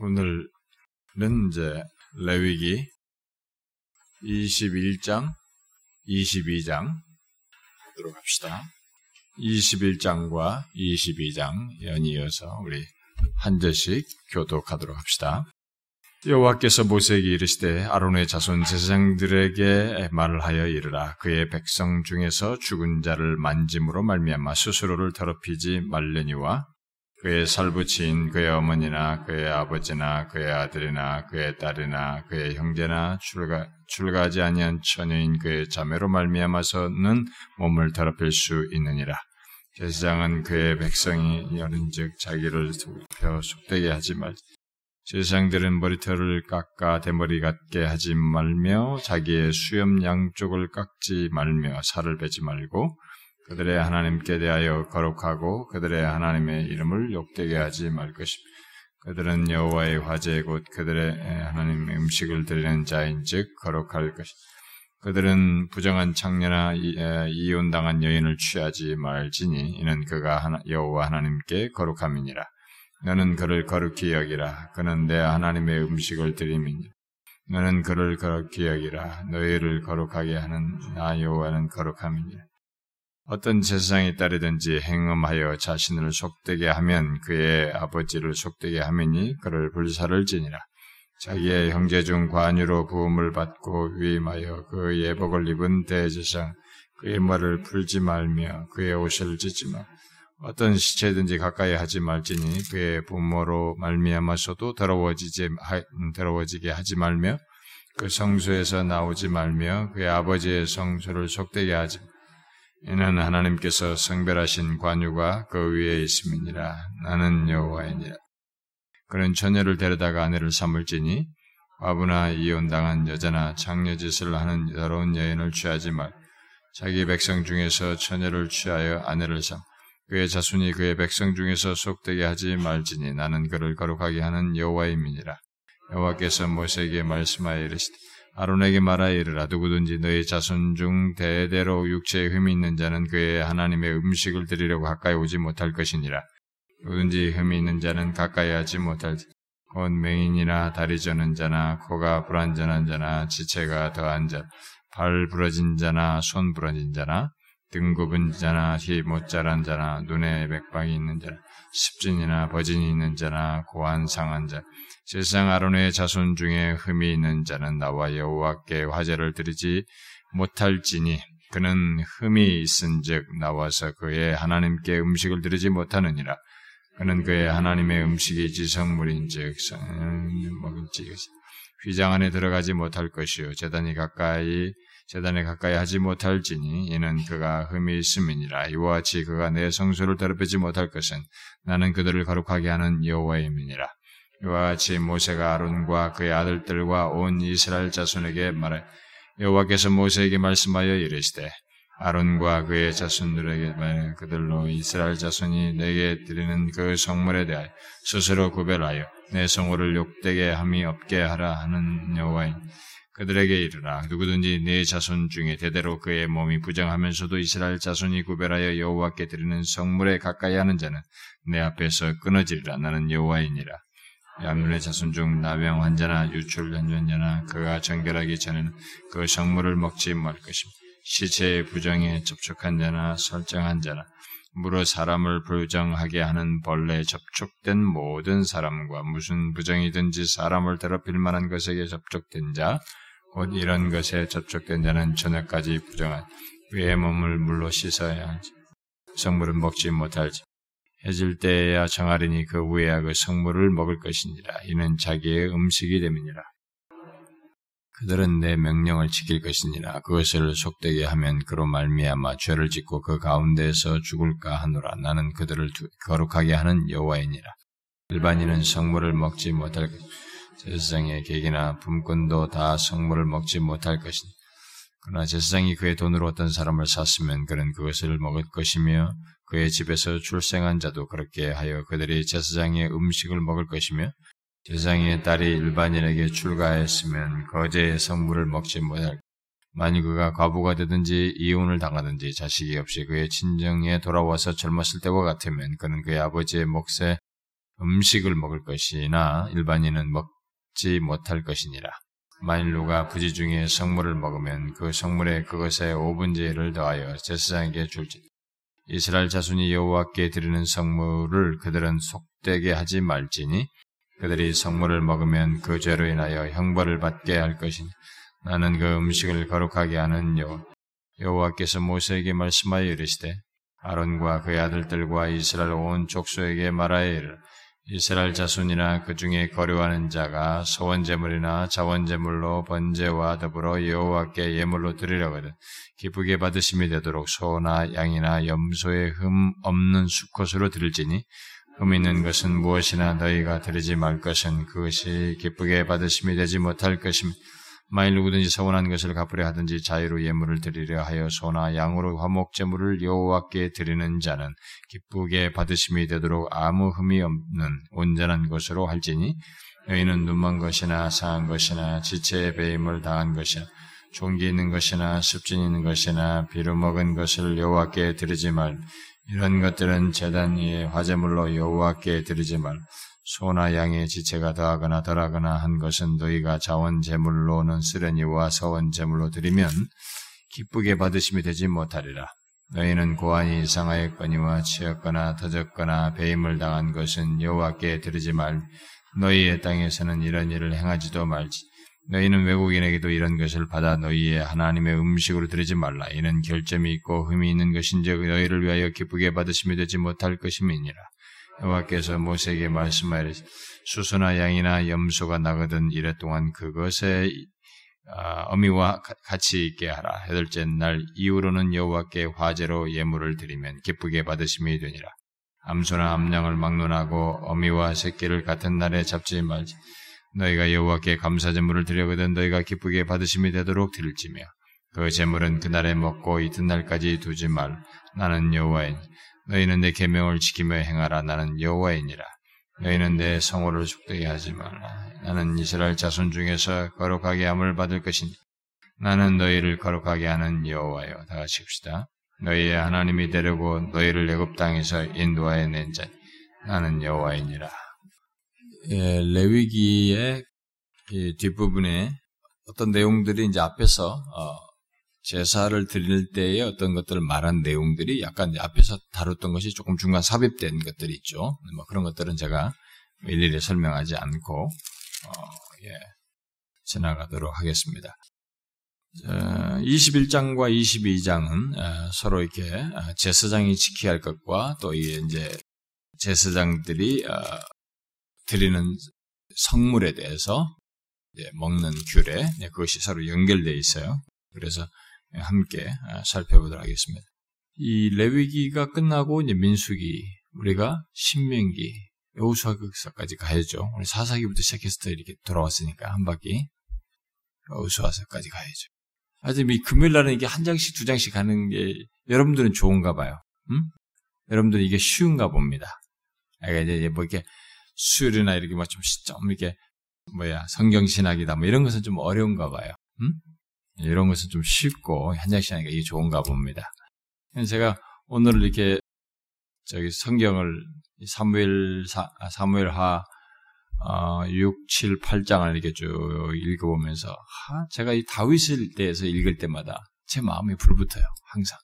오늘은 이제 레위기 21장, 22장 들어갑시다. 21장과 22장 연이어서 우리 한 절씩 교독하도록 합시다. 여호와께서 모세에게 이르시되 아론의 자손 제사장들에게 말을 하여 이르라 그의 백성 중에서 죽은 자를 만짐으로 말미암아 스스로를 더럽히지 말려니와 그의 살부치인 그의 어머니나 그의 아버지나 그의 아들이나 그의 딸이나 그의 형제나 출가, 출가하지 아니한 처녀인 그의 자매로 말미암아서는 몸을 더럽힐 수 있느니라. 제사장은 그의 백성이 여른즉 자기를 펴 속되게 하지 말. 제사장들은 머리털을 깎아 대머리 같게 하지 말며 자기의 수염 양쪽을 깎지 말며 살을 빼지 말고 그들의 하나님께 대하여 거룩하고 그들의 하나님의 이름을 욕되게 하지 말 것입니다. 그들은 여호와의 화제 곧 그들의 하나님의 음식을 드리는 자인즉 거룩할 것입니다. 그들은 부정한 창녀나 이혼당한 여인을 취하지 말지니 이는 그가 여호와 하나님께 거룩함이니라. 너는 그를 거룩히 여기라. 그는 내 하나님의 음식을 드림이니. 너는 그를 거룩히 여기라. 너희를 거룩하게 하는 나 여호와는 거룩함이니라. 어떤 제사장이 따르든지 행음하여 자신을 속되게 하면 그의 아버지를 속되게 하매니 그를 불사를 지니라. 자기의 형제 중 관유로 부음을 받고 위임하여 그 예복을 입은 대제사장 그의 머리를 풀지 말며 그의 옷을 찢지 마. 어떤 시체든지 가까이 하지 말지니 그의 부모로 말미암아서도 더러워지지 더러워지게 하지 말며 그 성소에서 나오지 말며 그의 아버지의 성소를 속되게 하지 이는 하나님께서 성별하신 관유가 그 위에 있음이니라. 나는 여호와이니라. 그는 처녀를 데려다가 아내를 삼을지니 과부나 이혼당한 여자나 장녀짓을 하는 더러운 여인을 취하지 말. 자기 백성 중에서 처녀를 취하여 아내를 삼. 그의 자손이 그의 백성 중에서 속되게 하지 말지니 나는 그를 거룩하게 하는 여호와임이니라. 여호와께서 모세에게 말씀하여 이르시되 아론에게 말하여 이르라 누구든지 너희 자손 중 대대로 육체에 흠이 있는 자는 그의 하나님의 음식을 드리려고 가까이 오지 못할 것이니라. 누구든지 흠이 있는 자는 가까이 하지 못할 곧 맹인이나 다리 저는 자나 코가 불안전한 자나 지체가 더한 자, 발 부러진 자나 손 부러진 자나 등 굽은 자나 희 못 자란 자나 눈에 백방이 있는 자나 십진이나 버진이 있는 자나 고한 상한 자 세상 아론의 자손 중에 흠이 있는 자는 나와 여호와께 화제를 드리지 못할지니 그는 흠이 있은즉 나와서 그의 하나님께 음식을 드리지 못하느니라. 그는 그의 하나님의 음식이 지성물인즉 먹을지. 휘장 안에 들어가지 못할 것이요. 재단이 가까이 재단에 가까이 하지 못할지니 이는 그가 흠이 있음이니라. 이와 같이 그가 내 성소를 더럽히지 못할 것은 나는 그들을 거룩하게 하는 여호와임이니라 이와 같이 모세가 아론과 그의 아들들과 온 이스라엘 자손에게 말해 여호와께서 모세에게 말씀하여 이르시되 아론과 그의 자손들에게 말해 그들로 이스라엘 자손이 내게 드리는 그 성물에 대하여 스스로 구별하여 내 성호를 욕되게 함이 없게 하라 하는 여호와인 그들에게 이르라. 누구든지 네 자손 중에 대대로 그의 몸이 부정하면서도 이스라엘 자손이 구별하여 여호와께 드리는 성물에 가까이 하는 자는 내 앞에서 끊어지리라. 나는 여호와이니라 야문의 자손 중 나병 환자나 유출 연전자나 그가 정결하기 전에는 그 성물을 먹지 말 것입니다. 시체의 부정에 접촉한 자나 설정한 자나 물어 사람을 부정하게 하는 벌레에 접촉된 모든 사람과 무슨 부정이든지 사람을 더럽힐 만한 것에게 접촉된 자, 곧 이런 것에 접촉된 자는 저녁까지 부정한 위의 몸을 물로 씻어야 하지. 성물을 먹지 못할지. 해질 때에야 정하리니 그그 성물을 먹을 것이니라. 이는 자기의 음식이 됨이니라. 그들은 내 명령을 지킬 것이니라. 그것을 속되게 하면 그로 말미암아 죄를 짓고 그 가운데에서 죽을까 하노라. 나는 그들을 거룩하게 하는 여호와이니라. 일반인은 성물을 먹지 못할 것. 제사장의 계기나 품꾼도 다 성물을 먹지 못할 것이니 그러나 제사장이 그의 돈으로 어떤 사람을 샀으면 그는 그것을 먹을 것이며 그의 집에서 출생한 자도 그렇게 하여 그들이 제사장의 음식을 먹을 것이며 제사장의 딸이 일반인에게 출가했으면 거제의 성물을 먹지 못할 만일 그가 과부가 되든지 이혼을 당하든지 자식이 없이 그의 친정에 돌아와서 젊었을 때와 같으면 그는 그의 아버지의 몫에 음식을 먹을 것이나 일반인은 먹지 못할 것이니라. 만일 누가 부지 중에 성물을 먹으면 그 성물에 그것에 5분의 1을 더하여 제사장에게 줄지. 이스라엘 자손이 여호와께 드리는 성물을 그들은 속되게 하지 말지니 그들이 성물을 먹으면 그 죄로 인하여 형벌을 받게 할 것이니 나는 그 음식을 거룩하게 하는 여 여호와께서 모세에게 말씀하여 이르시되 아론과 그의 아들들과 이스라엘 온 족속에게 말하여 이르 이스라엘 자손이나 그 중에 거류하는 자가 소원 제물이나 자원 제물로 번제와 더불어 여호와께 예물로 드리려거든 기쁘게 받으심이 되도록 소나 양이나 염소의 흠 없는 수컷으로 드릴지니 흠 있는 것은 무엇이나 너희가 드리지 말 것은 그것이 기쁘게 받으심이 되지 못할 것임 만일 누구든지 서원한 것을 갚으려 하든지 자유로 예물을 드리려 하여 소나 양으로 화목 제물을 여호와께 드리는 자는 기쁘게 받으심이 되도록 아무 흠이 없는 온전한 것으로 할지니 너희는 눈먼 것이나 상한 것이나 지체의 배임을 당한 것이나 종기 있는 것이나 습진 있는 것이나 비루 먹은 것을 여호와께 드리지 말. 이런 것들은 재단 위에 화제물로 여호와께 드리지 말 소나 양의 지체가 더하거나 덜하거나 한 것은 너희가 자원 제물로는 쓰려니와 서원 제물로 드리면 기쁘게 받으심이 되지 못하리라. 너희는 고안이 이상하였거니와 치였거나 터졌거나 배임을 당한 것은 여호와께 드리지 말. 너희의 땅에서는 이런 일을 행하지도 말지. 너희는 외국인에게도 이런 것을 받아 너희의 하나님의 음식으로 드리지 말라. 이는 결점이 있고 흠이 있는 것인즉 너희를 위하여 기쁘게 받으심이 되지 못할 것임이니라. 여호와께서 모세에게 말씀하여 수소나 양이나 염소가 나거든 이래 동안 그것에 아, 어미와 같이 있게 하라. 여덟째 날 이후로는 여호와께 화제로 예물을 드리면 기쁘게 받으심이 되니라. 암소나 암양을 막론하고 어미와 새끼를 같은 날에 잡지 말지. 너희가 여호와께 감사 제물을 드려거든 너희가 기쁘게 받으심이 되도록 드릴지며 그 제물은 그날에 먹고 이튿날까지 두지 말. 나는 여호와인 너희는 내 계명을 지키며 행하라. 나는 여호와이니라. 너희는 내 성호를 속되게 하지 말라. 나는 이스라엘 자손 중에서 거룩하게 함을 받을 것이니 나는 너희를 거룩하게 하는 여호와여. 다 같이 읍시다. 너희의 하나님이 되려고 너희를 애굽 땅에서 인도하여 낸 자. 나는 여호와이니라. 예, 레위기의 뒷부분에 어떤 내용들이 이제 앞에서 어, 제사를 드릴 때의 어떤 것들을 말한 내용들이 약간 앞에서 다뤘던 것이 조금 중간 삽입된 것들이 있죠. 뭐 그런 것들은 제가 일일이 설명하지 않고 어, 예, 지나가도록 하겠습니다. 21장과 22장은 어, 서로 이렇게 어, 제사장이 지켜야 할 것과 또 이제 제사장들이 어, 드리는 성물에 대해서 먹는 규례 그것이 서로 연결되어 있어요. 그래서 함께 아, 살펴보도록 하겠습니다. 이 레위기가 끝나고 이제 민수기, 우리가 신명기, 여우수아서까지 가야죠. 우리 사사기부터 시작해서 이렇게 돌아왔으니까 한 바퀴 여우수아서까지 가야죠. 하여튼 이 금요일 날은 이게 한 장씩 두 장씩 가는 게 여러분들은 좋은가 봐요. 음? 여러분들은 이게 쉬운가 봅니다. 그러니까 이제 뭐 이렇게 수요일이나 이렇게 뭐좀 좀 이렇게 뭐야 성경 신학이다 뭐 이런 것은 좀 어려운가 봐요. 음? 이런 것은 좀 쉽고 현장식 하니까 이게 좋은가 봅니다. 제가 오늘 이렇게 저기 성경을 사무엘 아, 사무엘하 어, 6, 7, 8장을 이렇게 쭉 읽어보면서 하, 제가 이 다윗에 대해서 읽을 때마다 제 마음이 불붙어요. 항상.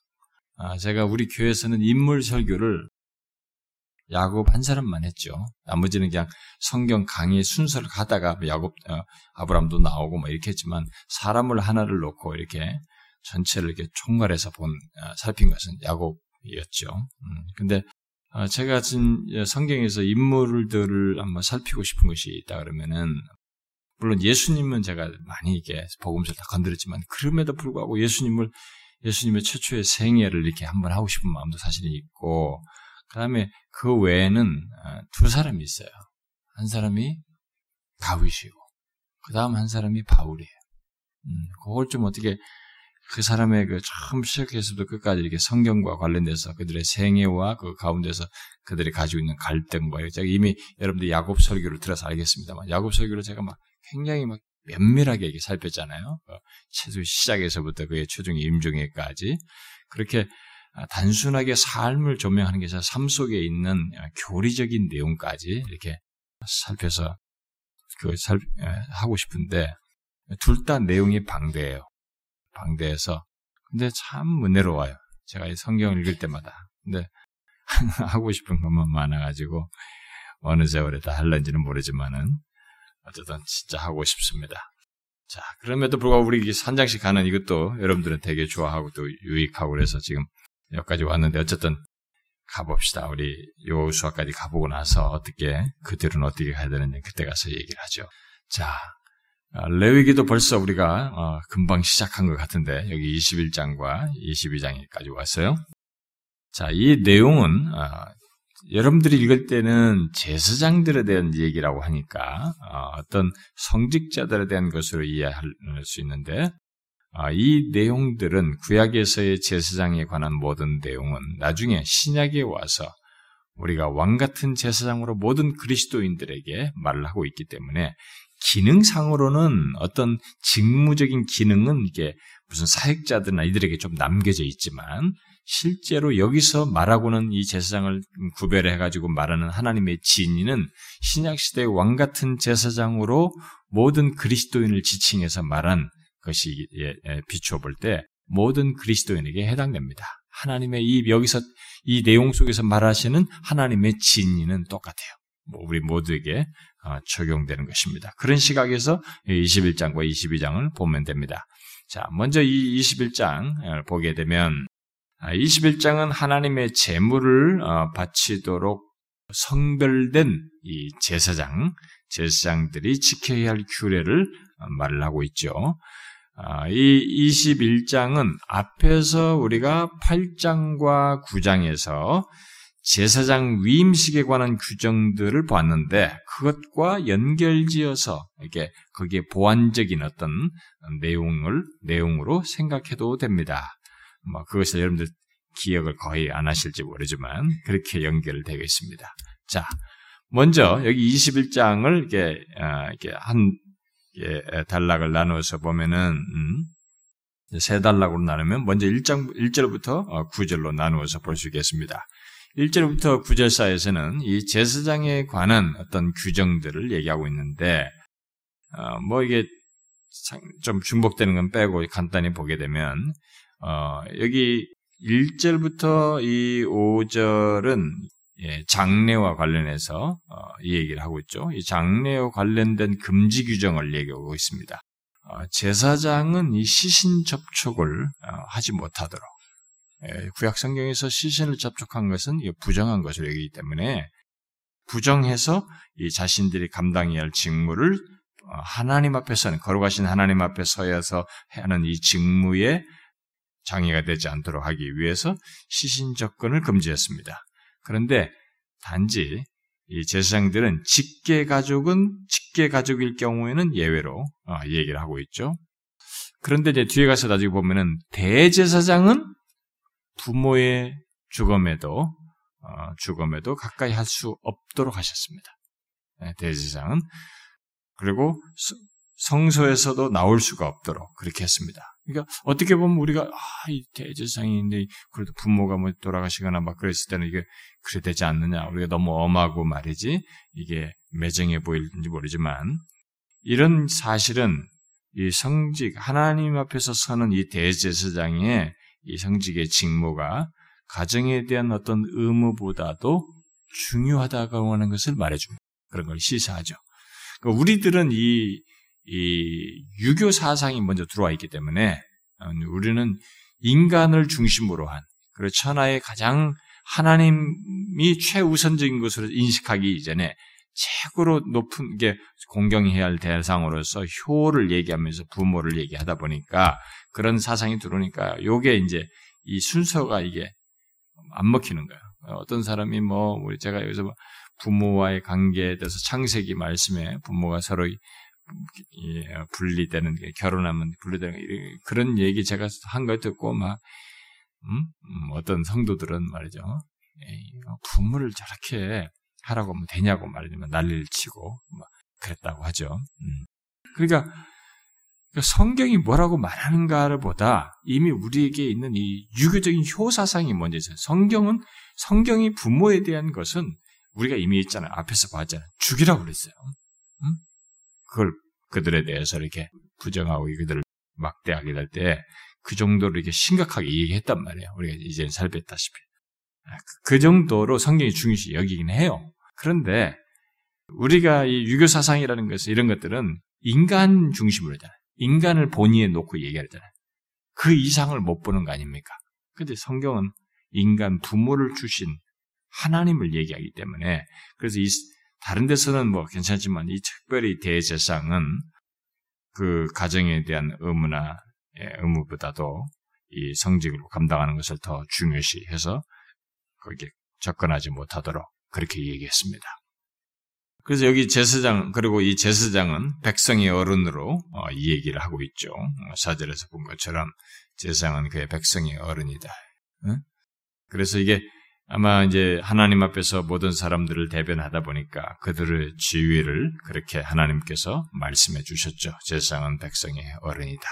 아, 제가 우리 교회에서는 인물 설교를 야곱 한 사람만 했죠. 나머지는 그냥 성경 강의 순서를 가다가 야곱, 어, 아브람도 나오고 뭐 이렇게 했지만 사람을 하나를 놓고 이렇게 전체를 이렇게 총괄해서 본, 어, 살핀 것은 야곱이었죠. 음, 근데 어, 제가 지금 성경에서 인물들을 한번 살피고 싶은 것이 있다 그러면은 물론 예수님은 제가 많이 이게 복음서를 다 건드렸지만 그럼에도 불구하고 예수님을 예수님의 최초의 생애를 이렇게 한번 하고 싶은 마음도 사실은 있고 그 다음에 그 외에는 어, 두 사람이 있어요. 한 사람이 다윗이고, 그 다음 한 사람이 바울이에요. 음, 그걸 좀 어떻게 그 사람의 그 처음 시작해서도 끝까지 이렇게 성경과 관련돼서 그들의 생애와 그 가운데서 그들이 가지고 있는 갈등과 제가 이미 여러분들 야곱 설교를 들어서 알겠습니다만 야곱 설교를 제가 막 굉장히 막 면밀하게 이렇게 살폈잖아요. 어, 최소 시작에서부터 그의 최종 임종에까지 그렇게 단순하게 삶을 조명하는 게 아니라 삶 속에 있는 교리적인 내용까지 이렇게 살펴서 그 살, 하고 싶은데 둘 다 내용이 방대해요. 방대해서 근데 참 은혜로워요. 제가 이 성경을 읽을 때마다 근데 하고 싶은 것만 많아가지고 어느 세월에 다 할런지는 모르지만은 어쨌든 진짜 하고 싶습니다. 자, 그럼에도 불구하고 우리 한 장씩 가는 이것도 여러분들은 되게 좋아하고 또 유익하고 그래서 지금 여기까지 왔는데 어쨌든 가봅시다. 우리 요수아까지 가보고 나서 어떻게 그들은 어떻게 가야 되는지 그때 가서 얘기를 하죠. 자, 아, 레위기도 벌써 우리가 어, 금방 시작한 것 같은데 여기 21장과 22장까지 왔어요. 자, 이 내용은 어, 여러분들이 읽을 때는 제사장들에 대한 얘기라고 하니까 어, 떤 성직자들에 대한 것으로 이해할 수 있는데 어, 이 내용들은 구약에서의 제사장에 관한 모든 내용은 나중에 신약에 와서 우리가 왕 같은 제사장으로 모든 그리스도인들에게 말을 하고 있기 때문에 기능상으로는 어떤 직무적인 기능은 이게 무슨 사역자들이나 이들에게 좀 남겨져 있지만 실제로 여기서 말하고는 이 제사장을 구별해 가지고 말하는 하나님의 진리는 신약 시대의 왕 같은 제사장으로 모든 그리스도인을 지칭해서 말한 것이 예, 예, 비추어 볼 때 모든 그리스도인에게 해당됩니다. 하나님의 이 여기서 이 내용 속에서 말하시는 하나님의 진리는 똑같아요. 뭐 우리 모두에게 어, 적용되는 것입니다. 그런 시각에서 21장과 22장을 보면 됩니다. 자, 먼저 이 21장을 보게 되면 21장은 아, 하나님의 재물을 어, 바치도록 성별된 이 제사장, 제사장들이 지켜야 할 규례를 어, 말을 하고 있죠. 아, 이 21장은 앞에서 우리가 8장과 9장에서 제사장 위임식에 관한 규정들을 봤는데 그것과 연결지어서 이렇게 거기에 보완적인 어떤 내용을 내용으로 생각해도 됩니다. 뭐 그것을 여러분들 기억을 거의 안 하실지 모르지만 그렇게 연결되어 있습니다. 자, 먼저 여기 21장을 이렇게, 아, 이렇게 한 예, 단락을 나누어서 보면은 음, 세 단락으로 나누면 먼저 1장 1절부터 9절로 어, 나누어서 볼 수 있겠습니다. 1절부터 9절 사이에서는 이 제사장에 관한 어떤 규정들을 얘기하고 있는데 어, 뭐 이게 좀 중복되는 건 빼고 간단히 보게 되면 어, 여기 1절부터 이 5절은 예, 장례와 관련해서 어, 이 얘기를 하고 있죠. 이 장례와 관련된 금지 규정을 얘기하고 있습니다. 어, 제사장은 이 시신 접촉을 어, 하지 못하도록 예, 구약 성경에서 시신을 접촉한 것은 부정한 것으로 여기기 때문에 부정해서 이 자신들이 감당해야 할 직무를 어, 하나님 앞에서는 걸어가신 하나님 앞에 서야서 하는 이 직무에 장애가 되지 않도록 하기 위해서 시신 접근을 금지했습니다. 그런데 단지 이 제사장들은 직계 가족은 직계 가족일 경우에는 예외로 어, 얘기를 하고 있죠. 그런데 이제 뒤에 가서 나중에 보면은 대제사장은 부모의 죽음에도 어, 죽음에도 가까이 할 수 없도록 하셨습니다. 네, 대제사장은 그리고 성소에서도 나올 수가 없도록 그렇게 했습니다. 그러니까 어떻게 보면 우리가 아, 이 대제사장인데 그래도 부모가 뭐 돌아가시거나 막 그랬을 때는 이게 그래 되지 않느냐. 우리가 너무 엄하고 말이지 이게 매정해 보일지 모르지만 이런 사실은 이 성직 하나님 앞에서 서는 이 대제사장의 이 성직의 직무가 가정에 대한 어떤 의무보다도 중요하다고 하는 것을 말해줍니다. 그런 걸 시사하죠. 그러니까 우리들은 이, 이 유교 사상이 먼저 들어와 있기 때문에 우리는 인간을 중심으로 한 그리고 천하의 가장 하나님이 최우선적인 것으로 인식하기 이전에 최고로 높은 게 공경해야 할 대상으로서 효를 얘기하면서 부모를 얘기하다 보니까 그런 사상이 들어오니까 요게 이제 이 순서가 이게 안 먹히는 거예요. 어떤 사람이 뭐 우리 제가 여기서 뭐 부모와의 관계에 대해서 창세기 말씀에 부모가 서로 분리되는 게 결혼하면 분리되는 게 그런 얘기 제가 한 거 듣고 막 음? 음, 어떤 성도들은 말이죠. 에이, 부모를 저렇게 하라고 하면 되냐고 말이지만 난리를 치고 막 그랬다고 하죠. 음. 그러니까 성경이 뭐라고 말하는가를 보다 이미 우리에게 있는 이 유교적인 효사상이 먼저 있어요. 성경은 성경이 부모에 대한 것은 우리가 이미 있잖아요. 앞에서 봤잖아요. 죽이라고 그랬어요. 응? 그걸 그들에 대해서 이렇게 부정하고 그들을 막대하게 될 때 그 정도로 이렇게 심각하게 얘기했단 말이에요. 우리가 이제 살폈다시피. 아, 그 정도로 성경이 중요시 여기긴 해요. 그런데 우리가 이 유교 사상이라는 것은 이런 것들은 인간 중심으로 하잖아요. 인간을 본위에 놓고 얘기하잖아요. 그 이상을 못 보는 거 아닙니까? 근데 성경은 인간 부모를 주신 하나님을 얘기하기 때문에 그래서 이 다른 데서는 뭐 괜찮지만 이 특별히 대제상은 그 가정에 대한 의무나 예, 의무보다도 이 성직을 감당하는 것을 더 중요시해서 거기에 접근하지 못하도록 그렇게 얘기했습니다. 그래서 여기 제사장 그리고 이 제사장은 백성의 어른으로 어, 이 얘기를 하고 있죠. 어, 사절에서 본 것처럼 제사장은 그의 백성의 어른이다. 그래서 이게 아마 이제 하나님 앞에서 모든 사람들을 대변하다 보니까 그들의 지위를 그렇게 하나님께서 말씀해 주셨죠. 제사장은 백성의 어른이다.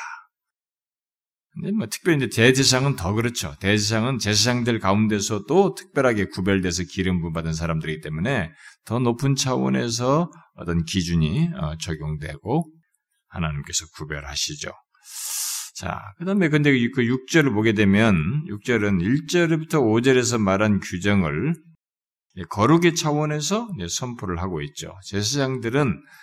근데 뭐 특별히 이제 대제사장은 더 그렇죠. 대제사장은 제사장들 가운데서도 특별하게 구별돼서 기름 부음 받은 사람들이기 때문에 더 높은 차원에서 어떤 기준이 어, 적용되고 하나님께서 구별하시죠. 자, 그 다음에 근데 그 6절을 보게 되면 6절은 1절부터 5절에서 말한 규정을 거룩의 차원에서 선포를 하고 있죠. 제사장들은 어,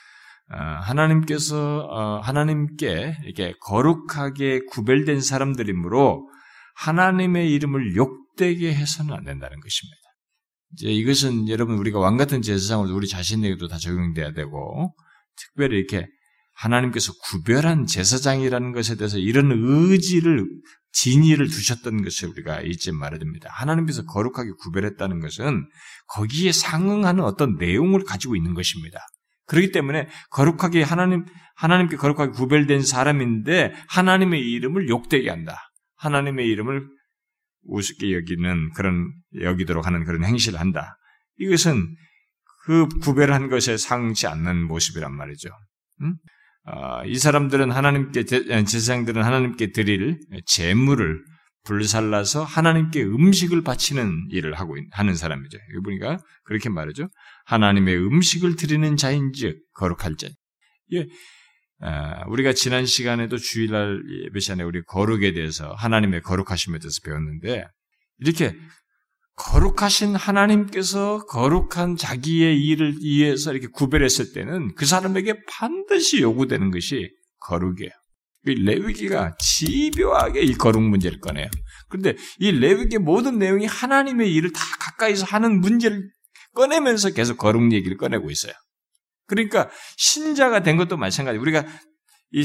하나님께서 어, 하나님께 이렇게 거룩하게 구별된 사람들이므로 하나님의 이름을 욕되게 해서는 안 된다는 것입니다. 이제 이것은 여러분 우리가 왕 같은 제사장을 우리 자신에게도 다 적용돼야 되고 특별히 이렇게 하나님께서 구별한 제사장이라는 것에 대해서 이런 의지를 진의를 두셨던 것을 우리가 잊지 말아야 됩니다. 하나님께서 거룩하게 구별했다는 것은 거기에 상응하는 어떤 내용을 가지고 있는 것입니다. 그렇기 때문에 거룩하게 하나님 하나님께 거룩하게 구별된 사람인데 하나님의 이름을 욕되게 한다. 하나님의 이름을 우습게 여기는 그런 여기도록 하는 그런 행실을 한다. 이것은 그 구별한 것에 상치 않는 모습이란 말이죠. 음? 어, 이 사람들은 하나님께 제사장들은 하나님께 드릴 제물을 불살라서 하나님께 음식을 바치는 일을 하고 하는 사람이죠. 여기 보니까 그렇게 말하죠. 하나님의 음식을 드리는 자인즉 거룩할 자. 예, 아, 우리가 지난 시간에도 주일날 예배 시간에 우리 거룩에 대해서 하나님의 거룩하심에 대해서 배웠는데 이렇게 거룩하신 하나님께서 거룩한 자기의 일을 위해서 이렇게 구별했을 때는 그 사람에게 반드시 요구되는 것이 거룩이에요. 레위기가 집요하게 이 거룩 문제를 꺼내요. 그런데 이 레위기의 모든 내용이 하나님의 일을 다 가까이서 하는 문제를 꺼내면서 계속 거룩 얘기를 꺼내고 있어요. 그러니까 신자가 된 것도 마찬가지. 우리가 이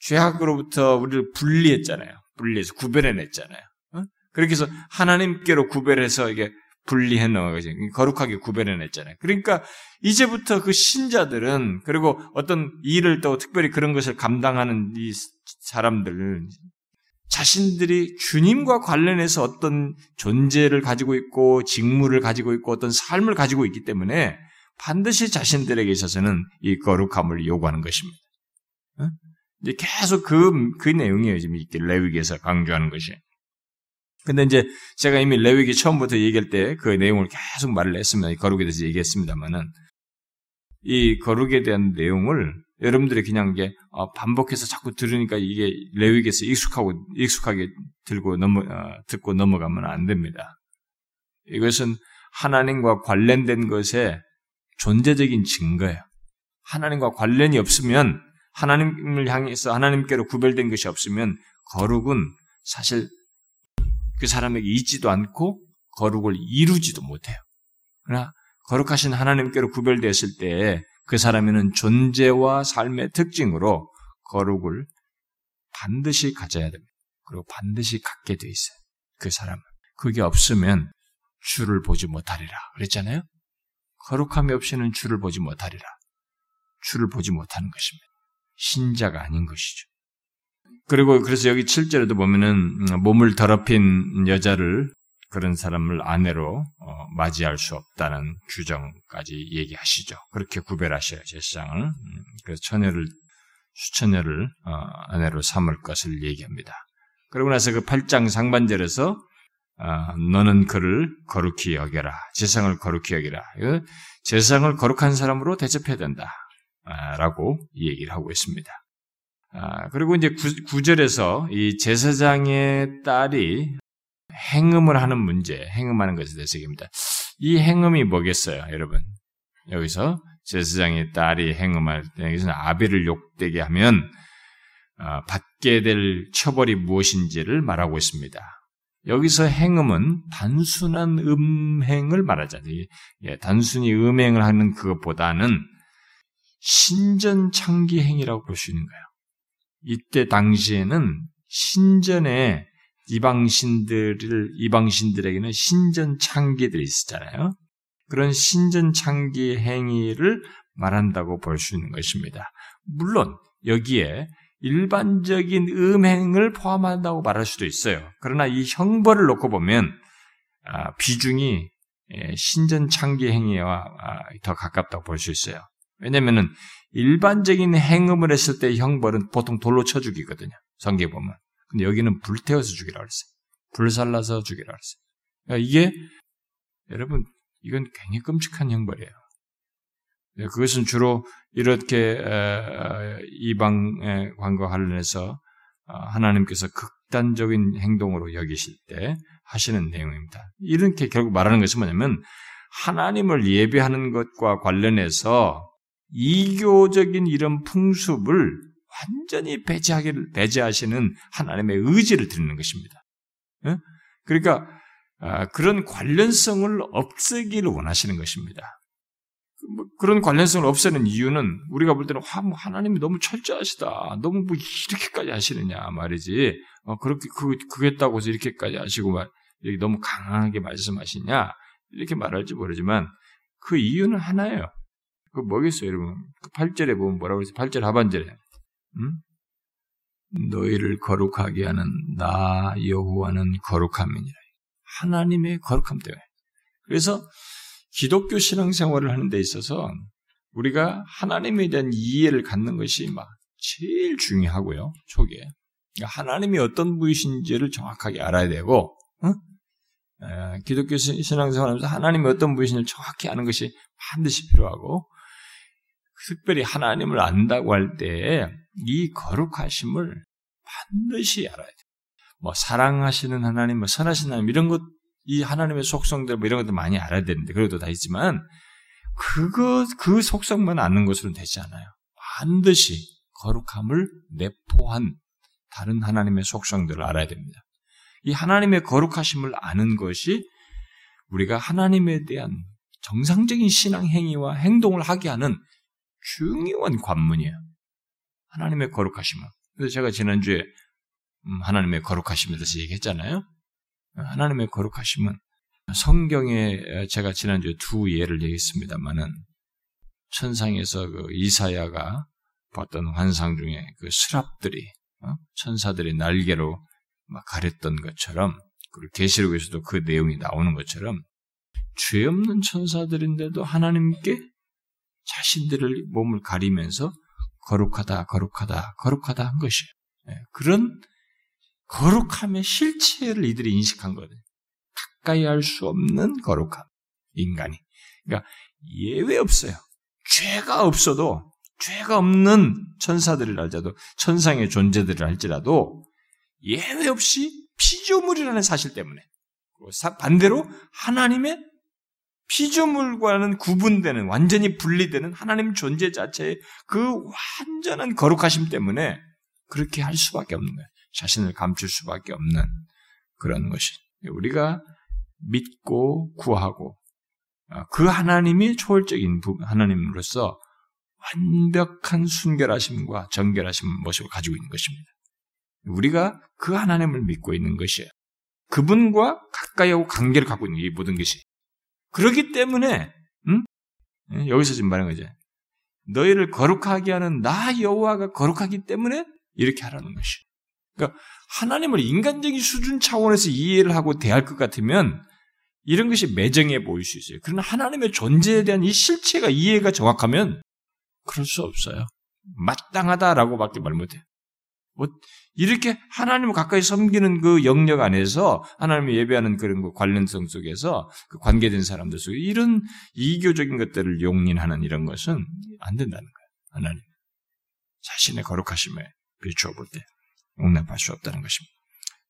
죄악으로부터 우리를 분리했잖아요. 분리해서 구별해냈잖아요. 어? 그렇게 해서 하나님께로 구별해서 이게 분리해 놓아가지고 거룩하게 구별해냈잖아요. 그러니까 이제부터 그 신자들은 그리고 어떤 일을 또 특별히 그런 것을 감당하는 이 사람들 자신들이 주님과 관련해서 어떤 존재를 가지고 있고 직무를 가지고 있고 어떤 삶을 가지고 있기 때문에 반드시 자신들에게 있어서는 이 거룩함을 요구하는 것입니다. 이제 계속 그, 그 내용이에요. 지금 이렇게 레위기에서 강조하는 것이. 근데 이제 제가 이미 레위기 처음부터 얘기할 때 그 내용을 계속 말을 했습니다. 거룩에 대해서 얘기했습니다만은 이 거룩에 대한 내용을 여러분들이 그냥 이게 어, 반복해서 자꾸 들으니까 이게 레위기에서 익숙하고 익숙하게 들고 넘어 어, 듣고 넘어가면 안 됩니다. 이것은 하나님과 관련된 것에 존재적인 증거예요. 하나님과 관련이 없으면 하나님을 향해서 하나님께로 구별된 것이 없으면 거룩은 사실 그 사람에게 있지도 않고 거룩을 이루지도 못해요. 그러나 거룩하신 하나님께로 구별되었을 때 그 사람에는 존재와 삶의 특징으로 거룩을 반드시 가져야 됩니다. 그리고 반드시 갖게 돼 있어요. 그 사람은. 그게 없으면 주를 보지 못하리라. 그랬잖아요? 거룩함이 없이는 주를 보지 못하리라. 주를 보지 못하는 것입니다. 신자가 아닌 것이죠. 그리고 그래서 여기 7절에도 보면은 음, 몸을 더럽힌 여자를 그런 사람을 아내로 어, 맞이할 수 없다는 규정까지 얘기하시죠. 그렇게 구별하셔요, 제사장을. 음, 그래서 처녀를 수천여를 어, 아내로 삼을 것을 얘기합니다. 그러고 나서 그 8장 상반절에서 어, 너는 그를 거룩히 여겨라. 재상을 거룩히 여겨라. 재상을 거룩한 사람으로 대접해야 된다. 아, 라고 얘기를 하고 있습니다. 아, 그리고 이제 구, 절에서이 제사장의 딸이 행음을 하는 문제, 행음하는 것에 대해서 얘기합니다. 이 행음이 뭐겠어요, 여러분? 여기서 제사장의 딸이 행음할 때, 여기서는 아비를 욕되게 하면 어, 받게 될 처벌이 무엇인지를 말하고 있습니다. 여기서 행음은 단순한 음행을 말하잖아요. 예, 단순히 음행을 하는 그것보다는 신전창기 행위라고 볼 수 있는 거예요. 이때 당시에는 신전에 이방신들을 이방신들에게는 신전 창기들이 있었잖아요. 그런 신전 창기 행위를 말한다고 볼 수 있는 것입니다. 물론 여기에 일반적인 음행을 포함한다고 말할 수도 있어요. 그러나 이 형벌을 놓고 보면 아, 비중이 예, 신전 창기 행위와 아, 더 가깝다고 볼 수 있어요. 왜냐하면 일반적인 행음을 했을 때 형벌은 보통 돌로 쳐 죽이거든요. 성경 보면. 근데 여기는 불태워서 죽이라 그랬어요. 불살라서 죽이라 그랬어요. 그러니까 이게 여러분 이건 굉장히 끔찍한 형벌이에요. 네, 그것은 주로 이렇게 이방의 관과 관련해서 어, 하나님께서 극단적인 행동으로 여기실 때 하시는 내용입니다. 이렇게 결국 말하는 것은 뭐냐면 하나님을 예배하는 것과 관련해서 이교적인 이런 풍습을 완전히 배제하기를 배제하시는 하나님의 의지를 드리는 것입니다. 그러니까 아, 그런 관련성을 없애기를 원하시는 것입니다. 뭐 그런 관련성을 없애는 이유는 우리가 볼 때는 뭐 하나님이 너무 철저하시다. 너무 뭐 이렇게까지 하시느냐 말이지. 어, 그렇게 그 그겠다고 해서 이렇게까지 하시고 말 이렇게 너무 강하게 말씀하시냐 이렇게 말할지 모르지만 그 이유는 하나예요. 그 뭐겠어요, 여러분? 그 8절에 보면 뭐라고 그랬어요? 8절 하반절에. 음? 너희를 거룩하게 하는 나 여호와는 거룩함이니라. 하나님의 거룩함 때문에. 그래서 기독교 신앙생활을 하는 데 있어서 우리가 하나님에 대한 이해를 갖는 것이 막 제일 중요하고요. 초기에. 그러니까 하나님이 어떤 분이신지를 정확하게 알아야 되고, 어? 에, 기독교 신앙생활하면서 하나님이 어떤 분이신지를 정확히 아는 것이 반드시 필요하고, 특별히 하나님을 안다고 할때이 거룩하심을 반드시 알아야 돼. 뭐 사랑하시는 하나님, 뭐 선하신 하나님 이런 것, 이 하나님의 속성들 뭐 이런 것도 많이 알아야 되는데 그래도 다 있지만 그거 그 속성만 아는 것으로는 되지 않아요. 반드시 거룩함을 내포한 다른 하나님의 속성들을 알아야 됩니다. 이 하나님의 거룩하심을 아는 것이 우리가 하나님에 대한 정상적인 신앙 행위와 행동을 하게 하는 중요한 관문이에요. 하나님의 거룩하심은. 그래서 제가 지난주에 음, 하나님의 거룩하심에 대해서 얘기했잖아요. 하나님의 거룩하심은 성경에 제가 지난주에 두 예를 얘기했습니다만은 천상에서 그 이사야가 봤던 환상 중에 그 스랍들이 어? 천사들이 날개로 막 가렸던 것처럼 그리고 계시록에서도 그 내용이 나오는 것처럼 죄 없는 천사들인데도 하나님께 자신들을 몸을 가리면서 거룩하다, 거룩하다, 거룩하다 한 것이에요. 네, 그런 거룩함의 실체를 이들이 인식한 거거든요. 가까이 할 수 없는 거룩함, 인간이. 그러니까 예외 없어요. 죄가 없어도, 죄가 없는 천사들을 할지라도, 천상의 존재들을 할지라도, 예외 없이 피조물이라는 사실 때문에, 반대로 하나님의 피조물과는 구분되는 완전히 분리되는 하나님 존재 자체의 그 완전한 거룩하심 때문에 그렇게 할 수밖에 없는 거예요. 자신을 감출 수밖에 없는 그런 것이 우리가 믿고 구하고 아, 그 하나님이 초월적인 하나님으로서 완벽한 순결하심과 정결하심 모습을 가지고 있는 것입니다. 우리가 그 하나님을 믿고 있는 것이에요. 그분과 가까이 하고 관계를 갖고 있는 이 모든 것이. 그렇기 때문에 음? 예, 여기서 지금 말하는 거죠. 너희를 거룩하게 하는 나 여호와가 거룩하기 때문에 이렇게 하라는 것이. 그러니까 하나님을 인간적인 수준 차원에서 이해를 하고 대할 것 같으면 이런 것이 매정해 보일 수 있어요. 그러나 하나님의 존재에 대한 이 실체가 이해가 정확하면 그럴 수 없어요. 마땅하다라고밖에 말 못해요. 뭐 이렇게 하나님을 가까이 섬기는 그 영역 안에서 하나님을 예배하는 그런 그 관련성 속에서 그 관계된 사람들 속에 이런 이교적인 것들을 용인하는 이런 것은 안 된다는 거예요. 하나님 자신의 거룩하심에 비추어 볼 때 용납할 수 없다는 것입니다.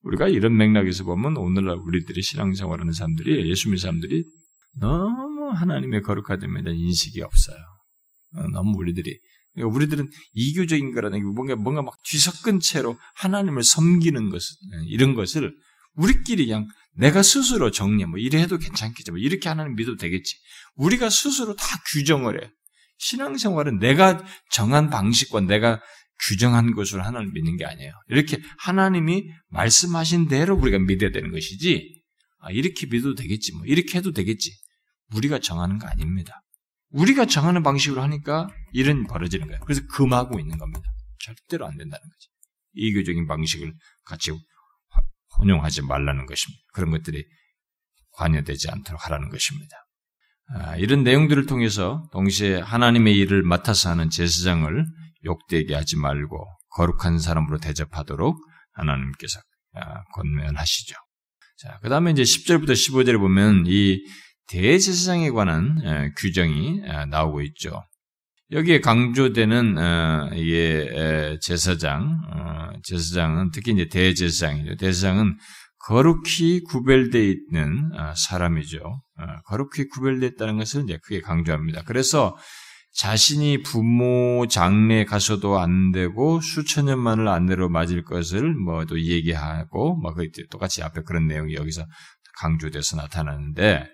우리가 이런 맥락에서 보면 오늘날 우리들이 신앙생활하는 사람들이 예수 믿는 사람들이 너무 하나님의 거룩하됨에 대한 인식이 없어요. 어, 너무 우리들이 우리들은 이교적인 거라는 게 뭔가 뭔가 막 뒤섞은 채로 하나님을 섬기는 것 이런 것을 우리끼리 그냥 내가 스스로 정리해 뭐 이래 해도 괜찮겠지 뭐 이렇게 하나님 믿어도 되겠지 우리가 스스로 다 규정을 해 신앙생활은 내가 정한 방식과 내가 규정한 것으로 하나님을 믿는 게 아니에요. 이렇게 하나님이 말씀하신 대로 우리가 믿어야 되는 것이지, 아, 이렇게 믿어도 되겠지, 뭐, 이렇게 해도 되겠지. 우리가 정하는 거 아닙니다. 우리가 정하는 방식으로 하니까 일은 벌어지는 거예요. 그래서 금하고 있는 겁니다. 절대로 안 된다는 거지. 이교적인 방식을 같이 혼용하지 말라는 것입니다. 그런 것들이 관여되지 않도록 하라는 것입니다. 아, 이런 내용들을 통해서 동시에 하나님의 일을 맡아서 하는 제사장을 욕되게 하지 말고 거룩한 사람으로 대접하도록 하나님께서 아, 권면하시죠. 자, 그 다음에 이제 10절부터 15절에 보면 이 대제사장에 관한 규정이 나오고 있죠. 여기에 강조되는 어, 이게 제사장, 어, 제사장은 특히 이제 대제사장이죠. 대제사장은 거룩히 구별되어 있는 어, 사람이죠. 거룩히 구별되어 있다는 것을 이제 크게 강조합니다. 그래서 자신이 부모 장례 가서도 안 되고 수천 년 만을 안내로 맞을 것을 뭐 또 얘기하고 뭐그 똑같이 앞에 그런 내용이 여기서 강조돼서 나타나는데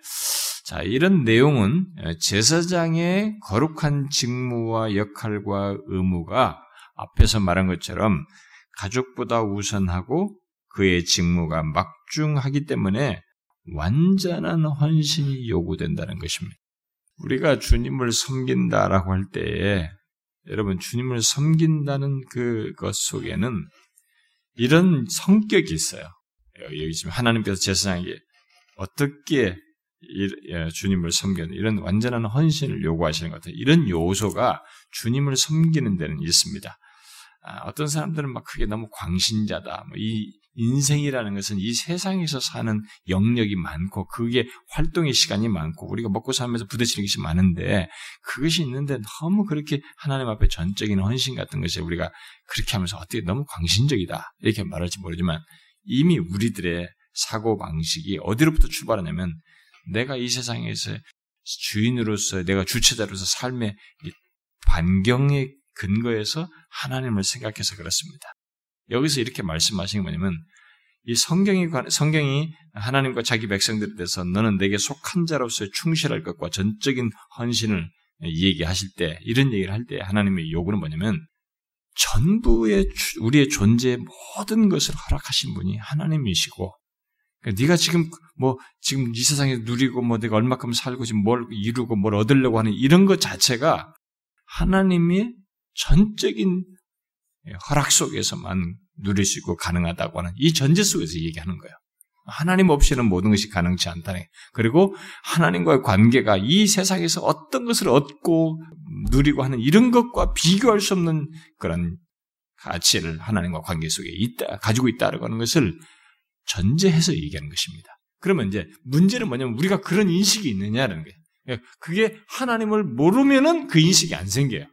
자 이런 내용은 제사장의 거룩한 직무와 역할과 의무가 앞에서 말한 것처럼 가족보다 우선하고 그의 직무가 막중하기 때문에 완전한 헌신이 요구된다는 것입니다. 우리가 주님을 섬긴다라고 할 때에 여러분 주님을 섬긴다는 그것 속에는 이런 성격이 있어요. 여기 지금 하나님께서 제사장에게 어떻게 예, 주님을 섬기는 이런 완전한 헌신을 요구하시는 것 같아요. 이런 요소가 주님을 섬기는 데는 있습니다. 아, 어떤 사람들은 막 그게 너무 광신자다. 뭐이 인생이라는 것은 이 세상에서 사는 영역이 많고 그게 활동의 시간이 많고 우리가 먹고 살면서 부딪히는 것이 많은데 그것이 있는데 너무 그렇게 하나님 앞에 전적인 헌신 같은 것이 우리가 그렇게 하면서 어떻게 너무 광신적이다 이렇게 말할지 모르지만 이미 우리들의 사고 방식이 어디로부터 출발하냐면 내가 이 세상에서 주인으로서 내가 주체자로서 삶의 반경의 근거에서 하나님을 생각해서 그렇습니다. 여기서 이렇게 말씀하신 게 뭐냐면 이 성경이 성경이 하나님과 자기 백성들에 대해서 너는 내게 속한 자로서 충실할 것과 전적인 헌신을 얘기하실 때 이런 얘기를 할 때 하나님의 요구는 뭐냐면 전부의 우리의 존재의 모든 것을 허락하신 분이 하나님이시고 그러니까 네가 지금 뭐 지금 이 세상에 누리고 뭐 내가 얼마큼 살고 지금 뭘 이루고 뭘 얻으려고 하는 이런 것 자체가 하나님이 전적인 허락 속에서만 누릴 수 있고 가능하다고 하는 이 전제 속에서 얘기하는 거예요. 하나님 없이는 모든 것이 가능치 않다네. 그리고 하나님과의 관계가 이 세상에서 어떤 것을 얻고 누리고 하는 이런 것과 비교할 수 없는 그런 가치를 하나님과 관계 속에 있다, 가지고 있다라고 하는 것을 전제해서 얘기하는 것입니다. 그러면 이제 문제는 뭐냐면 우리가 그런 인식이 있느냐라는 거예요. 그게 하나님을 모르면은 그 인식이 안 생겨요.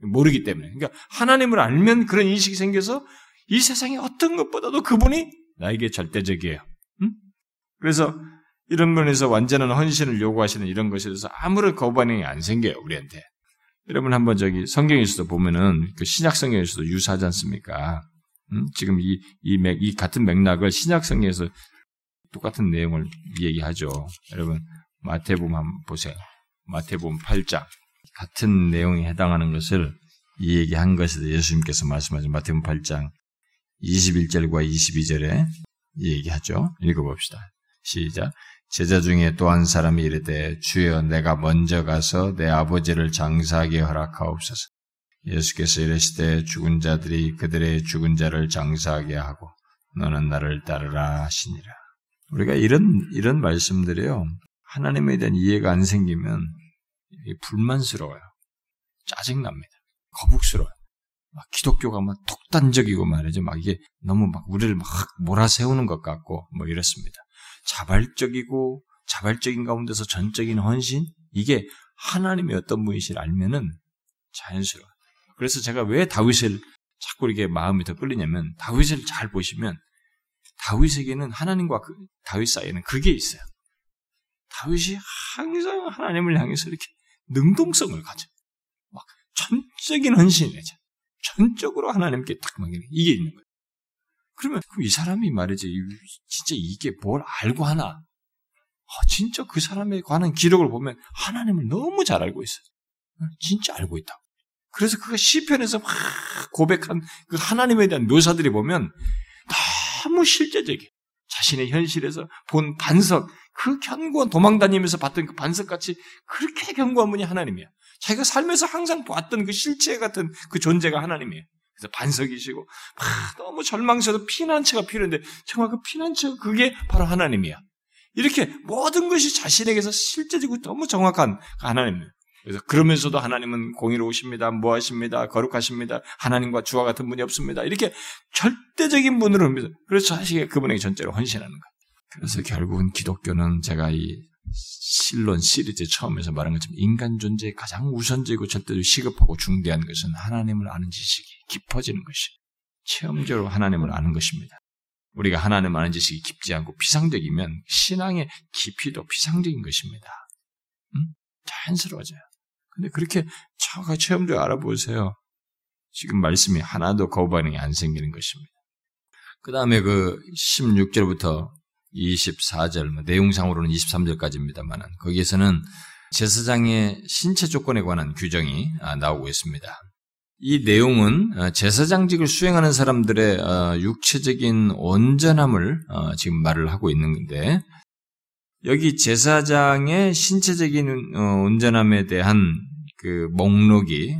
모르기 때문에. 그러니까 하나님을 알면 그런 인식이 생겨서 이 세상의 어떤 것보다도 그분이 나에게 절대적이에요. 응? 그래서 이런 면에서 완전한 헌신을 요구하시는 이런 것에 대해서 아무런 거부반응이 안 생겨요, 우리한테. 여러분 한번 저기 성경에서도 보면은 그 신약 성경에서도 유사하지 않습니까? 응? 지금 이, 이, 맥, 이 같은 맥락을 신약 성경에서 똑같은 내용을 얘기하죠. 여러분 마태복음 한번 보세요. 마태복음 8장 같은 내용에 해당하는 것을 이 얘기한 것에 예수님께서 말씀하신 마태복음 8장 21절과 22절에 얘기하죠. 읽어봅시다. 시작. 제자 중에 또 한 사람이 이르되 주여 내가 먼저 가서 내 아버지를 장사하게 허락하옵소서. 예수께서 이르시되 죽은 자들이 그들의 죽은 자를 장사하게 하고 너는 나를 따르라 하시니라. 우리가 이런 이런 말씀들이요. 하나님에 대한 이해가 안 생기면 불만스러워요. 짜증납니다. 거북스러워요. 막 기독교가 막 독단적이고 말이죠. 막 이게 너무 막 우리를 막 몰아세우는 것 같고 뭐 이렇습니다. 자발적이고 자발적인 가운데서 전적인 헌신 이게 하나님의 어떤 분이실 알면은 자연스러워. 그래서 제가 왜 다윗을 자꾸 이렇게 마음이 더 끌리냐면 다윗을 잘 보시면 다윗에게는 하나님과 그, 다윗 사이에는 그게 있어요. 다윗이 항상 하나님을 향해서 이렇게 능동성을 가져. 막 전적인 헌신이죠. 전적으로 하나님께 딱 맡기는 이게 있는 거예요. 그러면 이 사람이 말이지 진짜 이게 뭘 알고 하나? 어, 진짜 그 사람에 관한 기록을 보면 하나님을 너무 잘 알고 있어요. 진짜 알고 있다. 그래서 그가 시편에서 막 고백한 그 하나님에 대한 묘사들이 보면 너무 실제적이 자신의 현실에서 본 반석, 그 견고한 도망 다니면서 봤던 그 반석같이 그렇게 견고한 분이 하나님이야. 자기가 살면서 항상 봤던 그 실체 같은 그 존재가 하나님이에요. 그래서 반석이시고 막 너무 절망스러워 피난처가 필요한데 정말 그 피난처 그게 바로 하나님이야. 이렇게 모든 것이 자신에게서 실제적이고 너무 정확한 그 하나님이에요. 그래서 그러면서도 하나님은 공의로우십니다. 뭐하십니다. 거룩하십니다. 하나님과 주와 같은 분이 없습니다. 이렇게 절대적인 분으로 그래서 사실 그분에게 전제로 헌신하는 거예요. 그래서 결국은 기독교는 제가 이 실론 시리즈 처음에서 말한 것처럼 인간 존재의 가장 우선적이고 절대로 시급하고 중대한 것은 하나님을 아는 지식이 깊어지는 것이 체험적으로 하나님을 아는 것입니다. 우리가 하나님을 아는 지식이 깊지 않고 피상적이면 신앙의 깊이도 피상적인 것입니다. 음? 자연스러워져요. 근데 그렇게 차가 체험적으로 알아보세요. 지금 말씀이 하나도 거부 반응이 안 생기는 것입니다. 그 다음에 그 16절부터 24절, 뭐 내용상으로는 23절까지입니다만 거기에서는 제사장의 신체 조건에 관한 규정이 아, 나오고 있습니다. 이 내용은 어, 제사장직을 수행하는 사람들의 어, 육체적인 온전함을 어, 지금 말을 하고 있는 건데 여기 제사장의 신체적인 온전함에 대한 그 목록이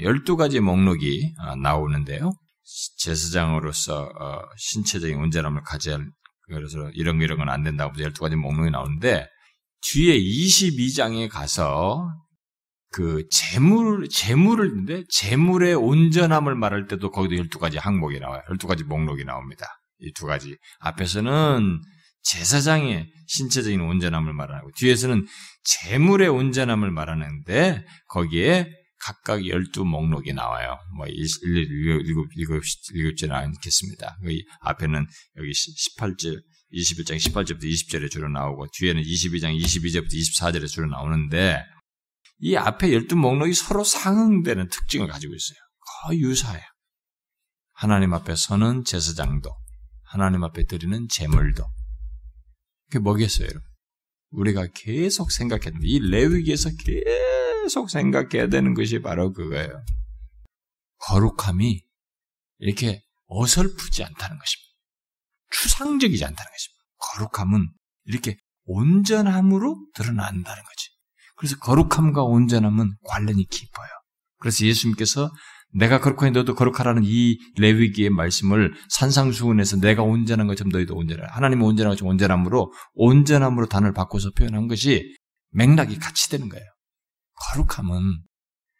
12가지 목록이 나오는데요. 제사장으로서 신체적인 온전함을 가져야 할 그래서 이런 거 이런 건 안 된다고 12가지 목록이 나오는데 뒤에 22장에 가서 그 재물 재물을 있는데 재물의 온전함을 말할 때도 거기도 12가지 항목이 나와요. 12가지 목록이 나옵니다. 이 두 가지. 앞에서는 제사장의 신체적인 온전함을 말하고 뒤에서는 재물의 온전함을 말하는데 거기에 각각 열두 목록이 나와요. 뭐, 일일이 읽읍지는 않겠습니다. 그 앞에는 여기 18절, 21장 18절부터 20절에 주로 나오고, 뒤에는 22장 22절부터 24절에 주로 나오는데, 이 앞에 열두 목록이 서로 상응되는 특징을 가지고 있어요. 거의 유사해요. 하나님 앞에 서는 제사장도, 하나님 앞에 드리는 제물도. 그게 뭐겠어요, 여러분? 우리가 계속 생각했는데, 이 레위기에서 계속 생각해야 되는 것이 바로 그거예요. 거룩함이 이렇게 어설프지 않다는 것입니다. 추상적이지 않다는 것입니다. 거룩함은 이렇게 온전함으로 드러난다는 거지. 그래서 거룩함과 온전함은 관련이 깊어요. 그래서 예수님께서 내가 거룩하니 너도 거룩하라는 이 레위기의 말씀을 산상수훈에서 내가 온전한 것처럼 너희도 온전하라. 하나님은 온전한 것처럼 온전함으로 온전함으로 단을 바꿔서 표현한 것이 맥락이 같이 되는 거예요. 거룩함은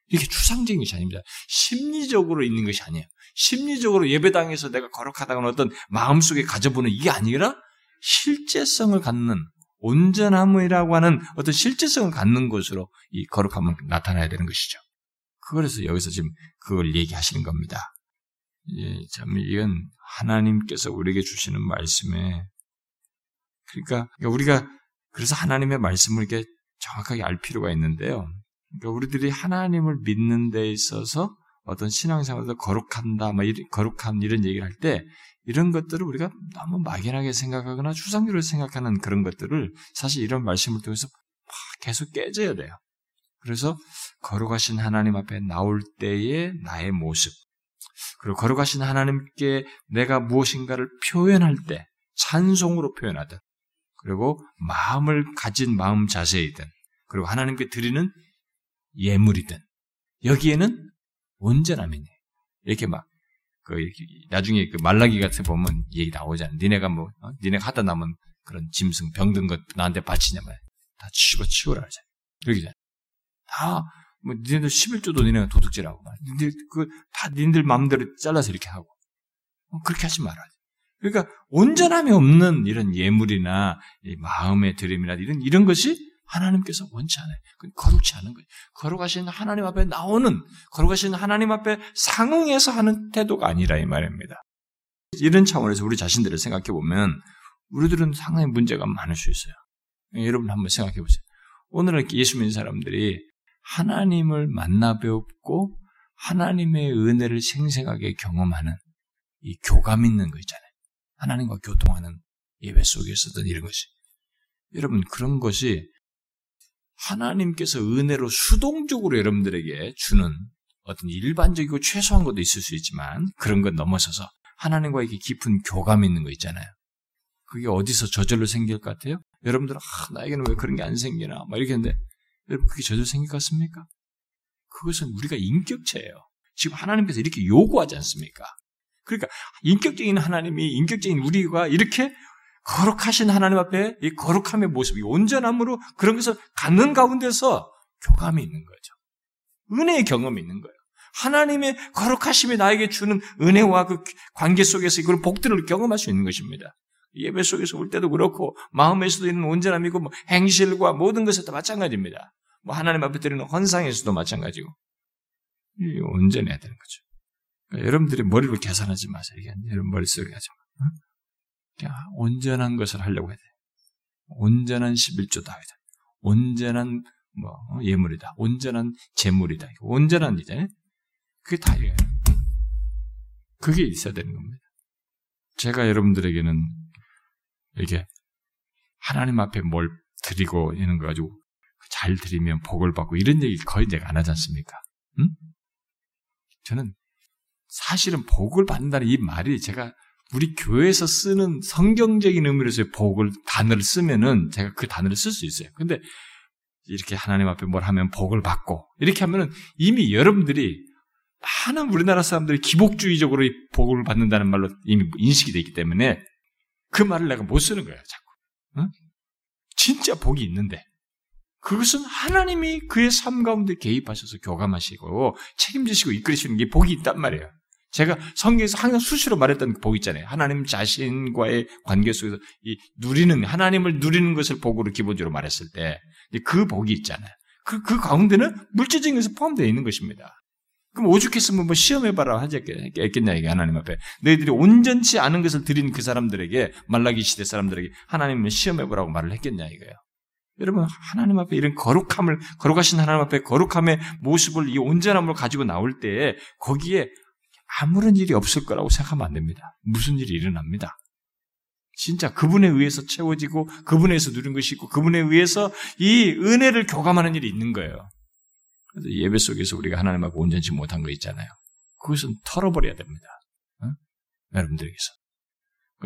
이렇게 추상적인 것이 아닙니다. 심리적으로 있는 것이 아니에요. 심리적으로 예배당에서 내가 거룩하다는 어떤 마음속에 가져보는 이게 아니라 실제성을 갖는 온전함이라고 하는 어떤 실제성을 갖는 것으로 이 거룩함은 나타나야 되는 것이죠. 그래서 여기서 지금 그걸 얘기하시는 겁니다. 예, 참 이건 하나님께서 우리에게 주시는 말씀에 그러니까 우리가 그래서 하나님의 말씀을 이렇게 정확하게 알 필요가 있는데요. 그러니까 우리들이 하나님을 믿는 데 있어서 어떤 신앙생활에서 거룩한다, 막 이런, 거룩한 이런 얘기를 할 때 이런 것들을 우리가 너무 막연하게 생각하거나 추상적으로 생각하는 그런 것들을 사실 이런 말씀을 통해서 계속 깨져야 돼요. 그래서 거룩하신 하나님 앞에 나올 때의 나의 모습, 그리고 거룩하신 하나님께 내가 무엇인가를 표현할 때 찬송으로 표현하든, 그리고 마음을 가진 마음 자세이든, 그리고 하나님께 드리는 예물이든 여기에는 온전함이네. 이렇게 막, 그, 나중에 그 말라기 같은 보면 얘기 나오잖아. 니네가 뭐, 어? 니네가 하다 남은 그런 짐승, 병든 것 나한테 바치냐면 다 치고 치우라 하잖아. 그러기잖아. 다 뭐 니네들 11조도 니네가 도둑질하고 니네들 그 다 니네들 마음대로 잘라서 이렇게 하고 뭐 그렇게 하지 말아야 돼. 그러니까 온전함이 없는 이런 예물이나 마음의 드림이나 이런 이런 것이 하나님께서 원치 않아요. 거룩치 않은 거예요. 거룩하신 하나님 앞에 나오는 거룩하신 하나님 앞에 상응해서 하는 태도가 아니라 이 말입니다. 이런 차원에서 우리 자신들을 생각해 보면 우리들은 상당히 문제가 많을 수 있어요. 여러분 한번 생각해 보세요. 오늘은 예수 믿는 사람들이 하나님을 만나 배웠고 하나님의 은혜를 생생하게 경험하는 이 교감 있는 거 있잖아요. 하나님과 교통하는 예배 속에서든 이런 것이. 여러분, 그런 것이 하나님께서 은혜로 수동적으로 여러분들에게 주는 어떤 일반적이고 최소한 것도 있을 수 있지만 그런 것 넘어서서 하나님과 이렇게 깊은 교감 있는 거 있잖아요. 그게 어디서 저절로 생길 것 같아요? 여러분들은 아, 나에게는 왜 그런 게 안 생기나 막 이렇게 했는데 여러분 그게 저절로 것 같습니까? 그것은 우리가 인격체예요. 지금 하나님께서 이렇게 요구하지 않습니까? 그러니까 인격적인 하나님이 인격적인 우리가 이렇게 거룩하신 하나님 앞에 이 거룩함의 모습이 온전함으로 그런 것을 갖는 가운데서 교감이 있는 거죠. 은혜의 경험이 있는 거예요. 하나님의 거룩하심이 나에게 주는 은혜와 그 관계 속에서 이걸 복들을 경험할 수 있는 것입니다. 예배 속에서 올 때도 그렇고 마음에서도 있는 온전함이고 뭐 행실과 모든 것에 다 마찬가지입니다. 뭐 하나님 앞에 드리는 헌상에서도 마찬가지고 온전해야 되는 거죠. 그러니까 여러분들이 머리로 계산하지 마세요. 이게 여러분 머릿속에 하지 마. 그냥 온전한 것을 하려고 해야 돼. 온전한 11조다. 온전한 뭐 어, 예물이다. 온전한 재물이다. 온전한 이제 그게 다예요. 그게 있어야 되는 겁니다. 제가 여러분들에게는 이게 하나님 앞에 뭘 드리고 이런 거 가지고 잘 드리면 복을 받고 이런 얘기 거의 내가 안 하지 않습니까? 응? 저는 사실은 복을 받는다는 이 말이 제가 우리 교회에서 쓰는 성경적인 의미로서의 복을 단어를 쓰면은 제가 그 단어를 쓸 수 있어요. 근데 이렇게 하나님 앞에 뭘 하면 복을 받고 이렇게 하면은 이미 여러분들이 많은 우리나라 사람들이 기복주의적으로 이 복을 받는다는 말로 이미 인식이 되어 있기 때문에 그 말을 내가 못 쓰는 거예요, 자꾸. 어? 진짜 복이 있는데 그것은 하나님이 그의 삶 가운데 개입하셔서 교감하시고 책임지시고 이끌으시는 게 복이 있단 말이에요. 제가 성경에서 항상 수시로 말했던 그복 있잖아요. 하나님 자신과의 관계 속에서 이 누리는 하나님을 누리는 것을 복으로 기본적으로 말했을 때 그 복이 있잖아요. 그, 그 가운데는 물질적인 것에 포함되어 있는 것입니다. 그럼 오죽했으면 뭐 시험해봐라 하지 않겠냐, 이게 하나님 앞에. 너희들이 온전치 않은 것을 드린 그 사람들에게, 말라기 시대 사람들에게 하나님을 시험해보라고 말을 했겠냐, 이거예요. 여러분, 하나님 앞에 이런 거룩함을, 거룩하신 하나님 앞에 거룩함의 모습을, 이 온전함을 가지고 나올 때, 거기에 아무런 일이 없을 거라고 생각하면 안 됩니다. 무슨 일이 일어납니다. 진짜 그분에 의해서 채워지고 그분에 의해서 누린 것이 있고 그분에 의해서 이 은혜를 교감하는 일이 있는 거예요. 그래서 예배 속에서 우리가 하나님 앞에 온전치 못한 거 있잖아요. 그것은 털어버려야 됩니다. 어? 여러분들에게서.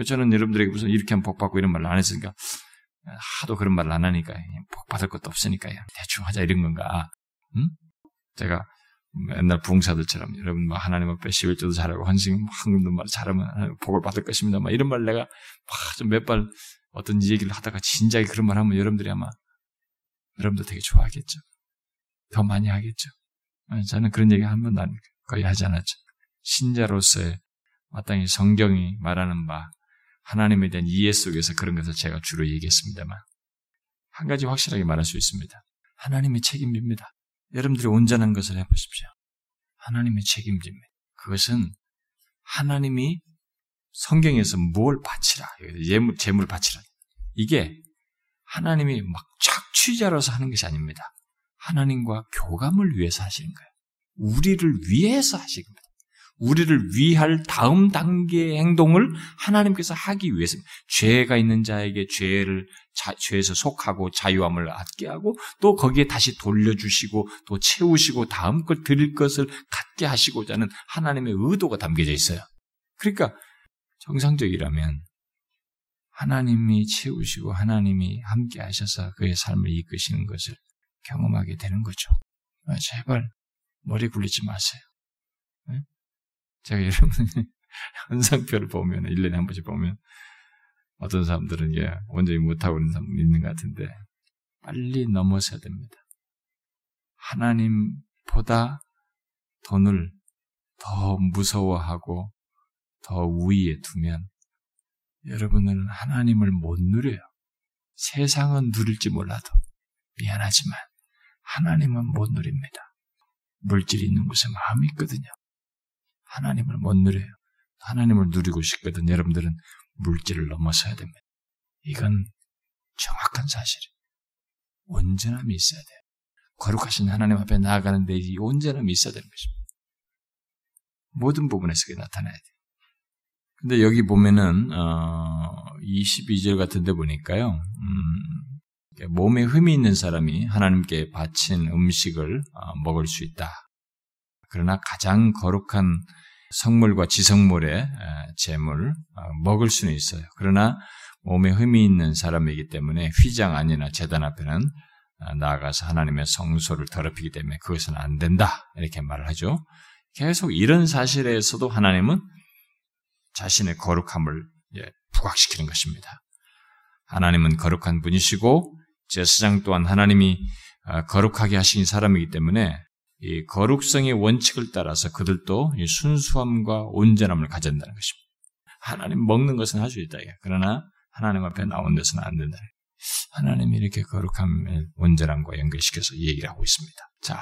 저는 여러분들에게 무슨 이렇게 하면 복 받고 이런 말을 안 했으니까 하도 그런 말을 안 하니까 복 받을 것도 없으니까 대충 하자 이런 건가. 응? 제가 옛날 부흥사들처럼 여러분 뭐 하나님 앞에 11조도 잘하고 헌신 황금도 말 잘하면 복을 받을 것입니다. 막 이런 말 내가 좀 몇 발 어떤 얘기를 하다가 진작에 그런 말 하면 여러분들이 아마 여러분도 되게 좋아하겠죠. 더 많이 하겠죠. 저는 그런 얘기 한 번도 거의 하지 않았죠. 신자로서의 마땅히 성경이 말하는 바 하나님에 대한 이해 속에서 그런 것을 제가 주로 얘기했습니다만 한 가지 확실하게 말할 수 있습니다. 하나님의 책임입니다. 여러분들이 온전한 것을 해보십시오. 하나님의 책임집니다. 그것은 하나님이 성경에서 뭘 바치라, 예물, 재물 바치라. 이게 하나님이 막 착취자로서 하는 것이 아닙니다. 하나님과 교감을 위해서 하시는 거예요. 우리를 위해서 하시는 거예요. 우리를 위할 다음 단계의 행동을 하나님께서 하기 위해서 죄가 있는 자에게 죄를 자, 죄에서 속하고 자유함을 얻게 하고 또 거기에 다시 돌려주시고 또 채우시고 다음 걸 드릴 것을 갖게 하시고자 하는 하나님의 의도가 담겨져 있어요. 그러니까 정상적이라면 하나님이 채우시고 하나님이 함께 하셔서 그의 삶을 이끄시는 것을 경험하게 되는 거죠. 제발 머리 굴리지 마세요. 제가 여러분 현상표를 보면 1년에 한 번씩 보면 어떤 사람들은 예, 온전히 못하고 있는 사람 있는 것 같은데 빨리 넘어서야 됩니다. 하나님보다 돈을 더 무서워하고 더 우위에 두면 여러분은 하나님을 못 누려요. 세상은 누릴지 몰라도 미안하지만 하나님은 못 누립니다. 물질이 있는 곳에 마음이 있거든요. 하나님을 못 누려요. 하나님을 누리고 싶거든 여러분들은 물질을 넘어서야 됩니다. 이건 정확한 사실이에요. 온전함이 있어야 돼요. 거룩하신 하나님 앞에 나아가는데 이 온전함이 있어야 되는 것입니다. 모든 부분에서 그게 나타나야 돼요. 근데 여기 보면은 어, 22절 같은 데 보니까요. 음, 몸에 흠이 있는 사람이 하나님께 바친 음식을 어, 먹을 수 있다. 그러나 가장 거룩한 성물과 지성물의 재물 어, 먹을 수는 있어요. 그러나 몸에 흠이 있는 사람이기 때문에 휘장 안이나 재단 앞에는 어, 나아가서 하나님의 성소를 더럽히기 때문에 그것은 안 된다 이렇게 말을 하죠. 계속 이런 사실에서도 하나님은 자신의 거룩함을 부각시키는 것입니다. 하나님은 거룩한 분이시고 제사장 또한 하나님이 아, 거룩하게 하신 사람이기 때문에 이 거룩성의 원칙을 따라서 그들도 순수함과 온전함을 가진다는 것입니다. 하나님 먹는 것은 할 수 있다. 그러나 하나님 앞에 나온 데서는 안 된다. 하나님이 이렇게 거룩함을 온전함과 연결시켜서 얘기를 하고 있습니다. 자,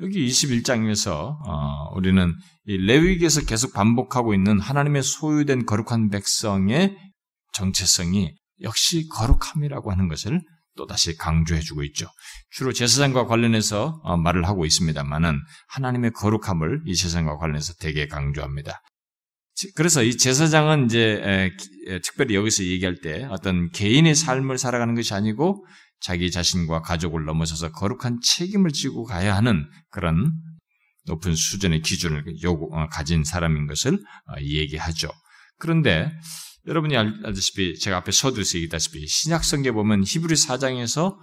여기 21장에서 어, 우리는 레위기에서 계속 반복하고 있는 하나님의 소유된 거룩한 백성의 정체성이 역시 거룩함이라고 하는 것을 또다시 강조해주고 있죠. 주로 제사장과 관련해서 어, 말을 하고 있습니다만은 하나님의 거룩함을 이 제사장과 관련해서 되게 강조합니다. 그래서 이 제사장은 이제 특별히 여기서 얘기할 때 어떤 개인의 삶을 살아가는 것이 아니고 자기 자신과 가족을 넘어서서 거룩한 책임을 지고 가야 하는 그런 높은 수준의 기준을 요구, 어, 가진 사람인 것을 어, 얘기하죠. 그런데 여러분이 알다시피 제가 앞에 서두에서 얘기했다시피 신약 성경에 보면 히브리 4장에서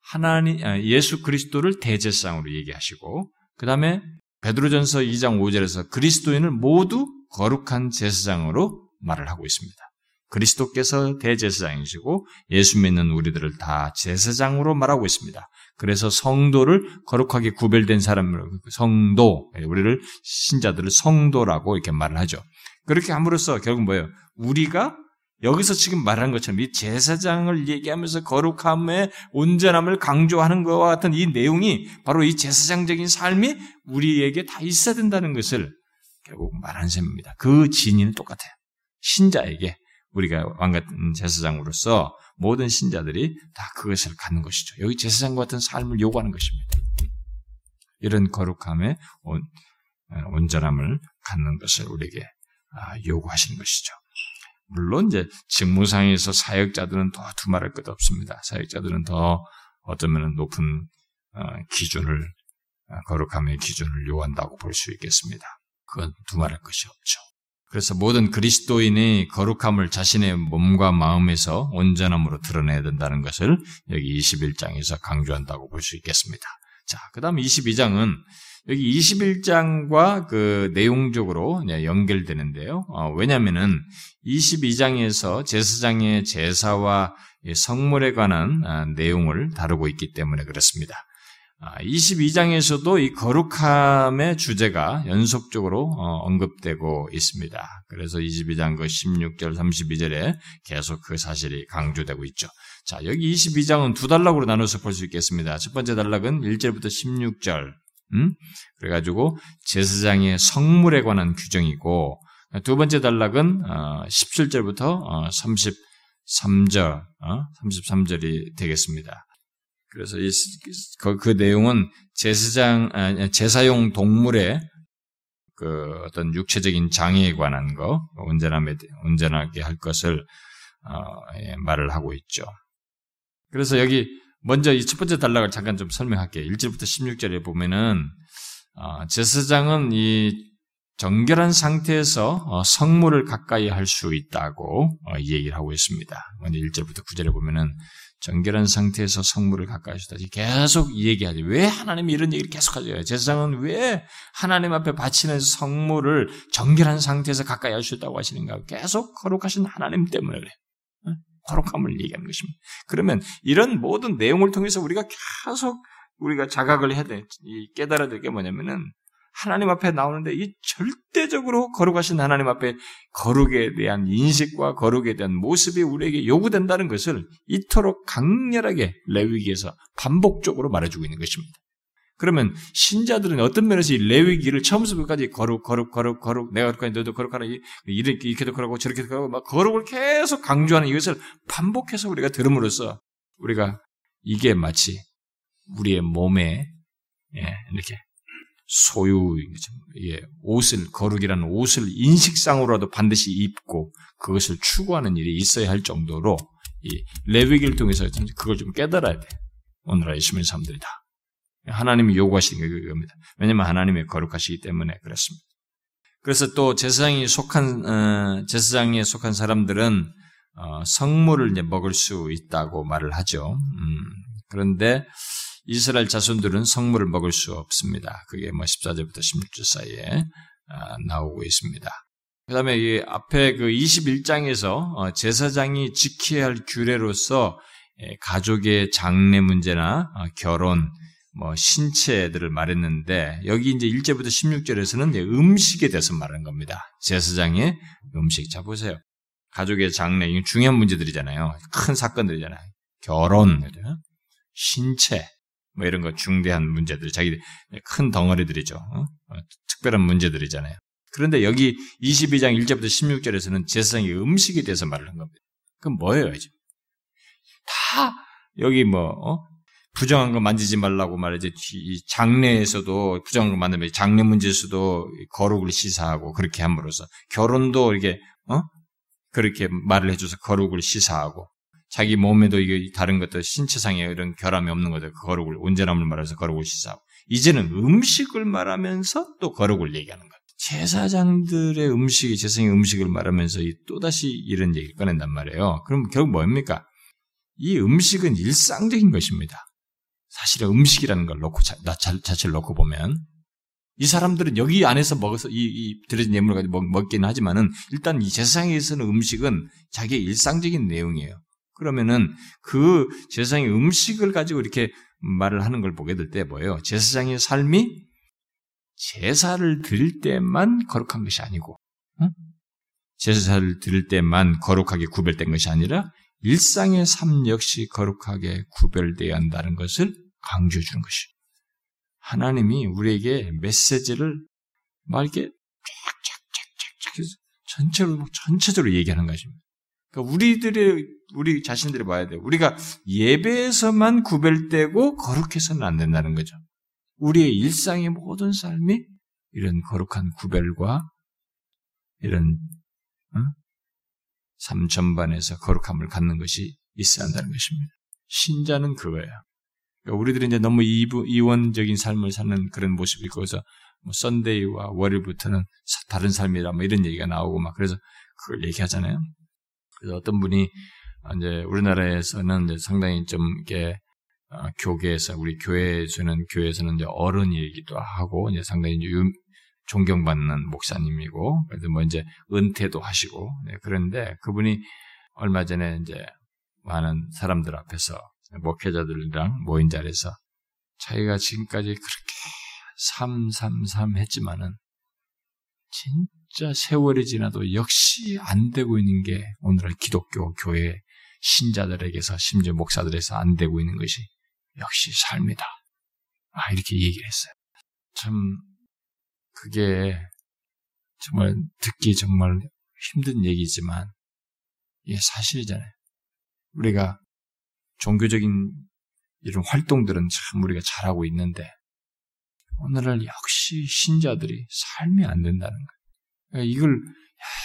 하나님 아, 예수 그리스도를 대제상으로 얘기하시고 그 다음에 베드로전서 2장 5절에서 그리스도인을 모두 거룩한 제사장으로 말을 하고 있습니다. 그리스도께서 대제사장이시고 예수 믿는 우리들을 다 제사장으로 말하고 있습니다. 그래서 성도를 거룩하게 구별된 사람으로 성도 우리를 신자들을 성도라고 이렇게 말을 하죠. 그렇게 함으로써 결국 뭐예요? 우리가 여기서 지금 말한 것처럼 이 제사장을 얘기하면서 거룩함의 온전함을 강조하는 것과 같은 이 내용이 바로 이 제사장적인 삶이 우리에게 다 있어야 된다는 것을 결국 말하는 셈입니다. 그 진리는 똑같아요. 신자에게 우리가 왕 같은 제사장으로서 모든 신자들이 다 그것을 갖는 것이죠. 여기 제사장과 같은 삶을 요구하는 것입니다. 이런 거룩함의 온, 온전함을 갖는 것을 우리에게 아, 요구하시는 것이죠. 물론 이제 직무상에서 사역자들은 더 두말할 것 없습니다. 사역자들은 더 어쩌면 높은 어, 기준을 어, 거룩함의 기준을 요한다고 볼 수 있겠습니다. 그건 두말할 것이 없죠. 그래서 모든 그리스도인의 거룩함을 자신의 몸과 마음에서 온전함으로 드러내야 된다는 것을 여기 21장에서 강조한다고 볼 수 있겠습니다. 자, 그 다음 22장은 여기 21장과 그 내용적으로 연결되는데요. 어, 왜냐면은 22장에서 제사장의 제사와 성물에 관한 아, 내용을 다루고 있기 때문에 그렇습니다. 22장에서도 아, 이 거룩함의 주제가 연속적으로 어, 언급되고 있습니다. 그래서 22장 그 16절, 32절에 계속 그 사실이 강조되고 있죠. 자, 여기 22장은 두 단락으로 나눠서 볼 수 있겠습니다. 첫 번째 단락은 1절부터 16절, 음? 그래가지고 제사장의 성물에 관한 규정이고 두 번째 단락은 17절부터 33절, 33절이 되겠습니다. 그래서 이, 그, 그 내용은 제사장, 제사용 동물의 그 어떤 육체적인 장애에 관한 거, 온전함에, 온전하게 할 것을, 어, 예, 말을 하고 있죠. 그래서 여기 먼저 이 첫 번째 단락을 잠깐 좀 설명할게요. 1절부터 16절에 보면은, 어, 제사장은 이 정결한 상태에서 어, 성물을 가까이 할 수 있다고 어, 얘기를 하고 있습니다. 먼저 1절부터 9절에 보면은 정결한 상태에서 성물을 가까이 하시다. 계속 얘기하죠. 왜 하나님이 이런 얘기를 계속 하죠? 제사장은 왜 하나님 앞에 바치는 성물을 정결한 상태에서 가까이 할 수 있다고 하시는가? 계속 거룩하신 하나님 때문에 그래. 거룩함을 얘기하는 것입니다. 그러면 이런 모든 내용을 통해서 우리가 계속 우리가 자각을 해야 돼. 깨달아야 될 게 뭐냐면은 하나님 앞에 나오는데 이 절대적으로 거룩하신 하나님 앞에 거룩에 대한 인식과 거룩에 대한 모습이 우리에게 요구된다는 것을 이토록 강렬하게 레위기에서 반복적으로 말해주고 있는 것입니다. 그러면 신자들은 어떤 면에서 이 레위기를 처음부터 끝까지 거룩, 거룩, 거룩, 거룩, 내가 거룩하니 너도 거룩하라, 이렇게, 이렇게도 거룩하고 저렇게도 거룩하고 막 거룩을 계속 강조하는 이것을 반복해서 우리가 들음으로써 우리가 이게 마치 우리의 몸에 예, 이렇게 소유 예, 옷을 거룩이라는 옷을 인식상으로라도 반드시 입고 그것을 추구하는 일이 있어야 할 정도로 이 레위기를 통해서 그걸 좀 깨달아야 돼. 오늘날 예수님 사람들이 다 하나님이 요구하시는 게 그겁니다. 왜냐하면 하나님의 거룩하시기 때문에 그렇습니다. 그래서 또 제사장이 속한 어, 제사장에 속한 사람들은 어, 성물을 이제 먹을 수 있다고 말을 하죠. 음, 그런데 이스라엘 자손들은 성물을 먹을 수 없습니다. 그게 뭐 14절부터 16절 사이에 아, 나오고 있습니다. 그 다음에 이 앞에 그 21장에서 어, 제사장이 지켜야 할 규례로서 예, 가족의 장례 문제나 어, 결혼, 뭐 신체들을 말했는데 여기 이제 1절부터 16절에서는 음식에 대해서 말하는 겁니다. 제사장의 음식. 자 보세요. 가족의 장례 이 중요한 문제들이잖아요. 큰 사건들이잖아요. 결혼, 신체, 뭐 이런 거 중대한 문제들, 자기 큰 덩어리들이죠. 어? 어? 특별한 문제들이잖아요. 그런데 여기 22장 1절부터 16절에서는 제사장의 음식에 대해서 한 겁니다. 그럼 뭐예요, 이제? 다 여기 뭐 어? 부정한 거 만지지 말라고 말이지 장례에서도 부정한 거 만들면 장례 문제에서도 거룩을 시사하고 그렇게 함으로써 결혼도 이렇게 어 그렇게 말을 해줘서 거룩을 시사하고 자기 몸에도 이게 다른 것들 신체상의 이런 결함이 없는 것들 거룩을 온전함을 말해서 거룩을 시사하고 이제는 음식을 말하면서 또 거룩을 얘기하는 것. 제사장들의 음식이 제사의 음식을 말하면서 또 다시 이런 얘기를 꺼낸단 말이에요. 그럼 결국 뭡니까? 이 음식은 일상적인 것입니다. 사실은 음식이라는 걸 놓고 자, 자체를 놓고 보면 이 사람들은 여기 안에서 먹어서 이, 이 들어진 예물을 가지고 먹, 먹긴 하지만은 일단 이 제사상에서는 음식은 자기의 일상적인 내용이에요. 그러면은 그 제사장의 음식을 가지고 이렇게 말을 하는 걸 보게 될 때 뭐예요? 제사장의 삶이 제사를 드릴 때만 거룩한 것이 아니고, 응? 제사를 드릴 때만 거룩하게 구별된 것이 아니라 일상의 삶 역시 거룩하게 구별되어야 한다는 것을 강조해 주는 것이. 하나님이 우리에게 메시지를 막 이렇게 쫙쫙쫙쫙쫙 전체로 전체적으로 얘기하는 것입니다. 그러니까 우리들의 우리 자신들이 봐야 돼요. 우리가 예배에서만 구별되고 거룩해서는 안 된다는 거죠. 우리의 일상의 모든 삶이 이런 거룩한 구별과 이런 어? 삶 전반에서 거룩함을 갖는 것이 있어야 한다는 것입니다. 신자는 그거예요. 그러니까 우리들이 이제 너무 이원적인 삶을 사는 그런 모습이 있고서 뭐 썬데이와 월요일부터는 다른 삶이라 뭐 이런 얘기가 나오고 막 그래서 그걸 얘기하잖아요. 그래서 어떤 분이 이제 우리나라에서는 이제 상당히 좀 이게 어, 교계에서 우리 교회에서는 교회에서는 이제 어른이기도 하고 이제 상당히 이제 존경받는 목사님이고 그래도 뭐 이제 은퇴도 하시고 네, 그런데 그분이 얼마 전에 이제 많은 사람들 앞에서 목회자들이랑 모인 자리에서 자기가 지금까지 그렇게 삼삼삼 했지만은 진짜 세월이 지나도 역시 안 되고 있는 게 오늘의 기독교 교회 신자들에게서 심지어 목사들에서 안 되고 있는 것이 역시 삶이다. 아, 이렇게 얘기를 했어요. 참, 그게 정말 듣기 정말 힘든 얘기지만, 이게 사실이잖아요. 우리가 종교적인 이런 활동들은 참 우리가 잘하고 있는데, 오늘날 역시 신자들이 삶이 안 된다는 거예요. 그러니까 이걸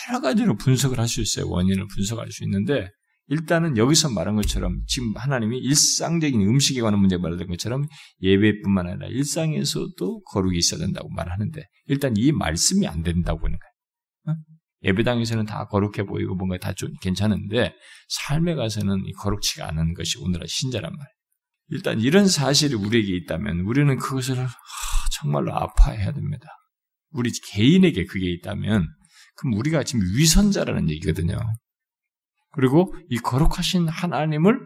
여러 가지로 분석을 할 수 있어요. 원인을 분석할 수 있는데, 일단은 여기서 말한 것처럼 지금 하나님이 일상적인 음식에 관한 문제 말한 것처럼 예배뿐만 아니라 일상에서도 거룩이 있어야 된다고 말하는데 일단 이 말씀이 안 된다고 보는 거예요. 어? 예배당에서는 다 거룩해 보이고 뭔가 다 좀 괜찮은데 삶에 가서는 거룩치가 않은 것이 오늘의 신자란 말이에요. 일단 이런 사실이 우리에게 있다면 우리는 그것을 정말로 아파해야 됩니다. 우리 개인에게 그게 있다면 그럼 우리가 지금 위선자라는 얘기거든요. 그리고 이 거룩하신 하나님을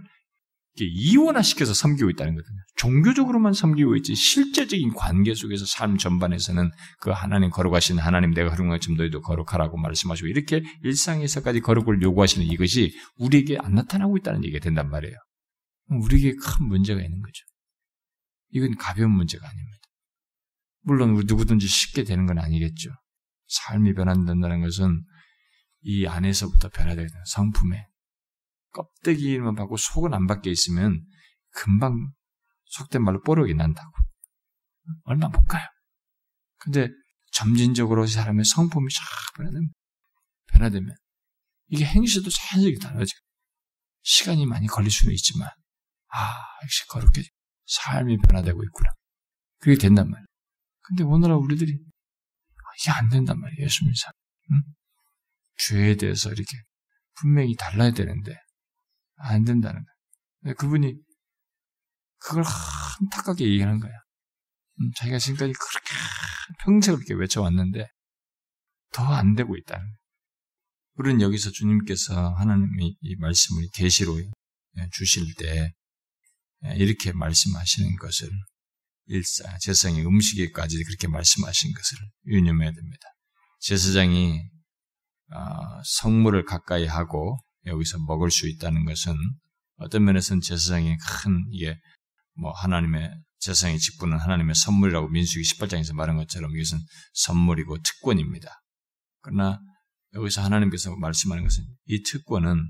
이원화시켜서 섬기고 있다는 거거든요. 종교적으로만 섬기고 있지 실제적인 관계 속에서 삶 전반에서는 그 하나님 거룩하신 하나님 내가 거룩한 것처럼 너희도 거룩하라고 말씀하시고 이렇게 일상에서까지 거룩을 요구하시는 이것이 우리에게 안 나타나고 있다는 얘기가 된단 말이에요. 우리에게 큰 문제가 있는 거죠. 이건 가벼운 문제가 아닙니다. 물론 누구든지 쉽게 되는 건 아니겠죠. 삶이 변한다는 것은 이 안에서부터 변화되게 되는 성품에 껍데기만 받고 속은 안 밖에 있으면 금방 속된 말로 뽀록이 난다고. 얼마 못 가요. 근데 점진적으로 사람의 성품이 쫙 변화되면, 변화되면 이게 행실도 자연스럽게 달라지고 시간이 많이 걸릴 수는 있지만 아 역시 거룩게 삶이 변화되고 있구나. 그게 된단 말이에요. 근데 오늘날 우리들이 이게 안 된단 말이에요. 예수 믿는 사람. 응? 죄에 대해서 이렇게 분명히 달라야 되는데 안 된다는 거예요. 그분이 그걸 한타깝게 얘기하는 거야. 음, 자기가 지금까지 그렇게 평생 그렇게 외쳐왔는데 더 안 되고 있다는 거예요. 우리는 여기서 주님께서 하나님이 이 말씀을 계시로 예, 주실 때 예, 이렇게 말씀하시는 것을 일사 제사장의 음식에까지 그렇게 말씀하신 것을 유념해야 됩니다. 제사장이 아, 성물을 가까이 하고 여기서 먹을 수 있다는 것은 어떤 면에서는 제사장의 큰 이게 뭐 하나님의 제사장의 직분은 하나님의 선물이라고 민수기 18장에서 말한 것처럼 이것은 선물이고 특권입니다. 그러나 여기서 하나님께서 말씀하는 것은 이 특권은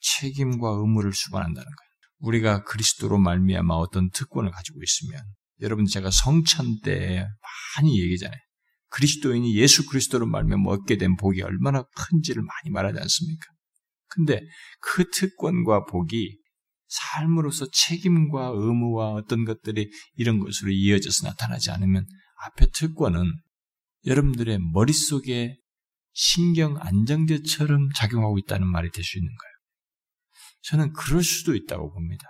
책임과 의무를 수반한다는 거예요. 우리가 그리스도로 말미암아 어떤 특권을 가지고 있으면 여러분 제가 성찬 때 많이 얘기잖아요. 그리스도인이 예수 그리스도로 말미암아 얻게 된 복이 얼마나 큰지를 많이 말하지 않습니까? 근데 그 특권과 복이 삶으로서 책임과 의무와 어떤 것들이 이런 것으로 이어져서 나타나지 않으면 앞에 특권은 여러분들의 머릿속에 신경 안정제처럼 작용하고 있다는 말이 될 수 있는 거예요. 저는 그럴 수도 있다고 봅니다.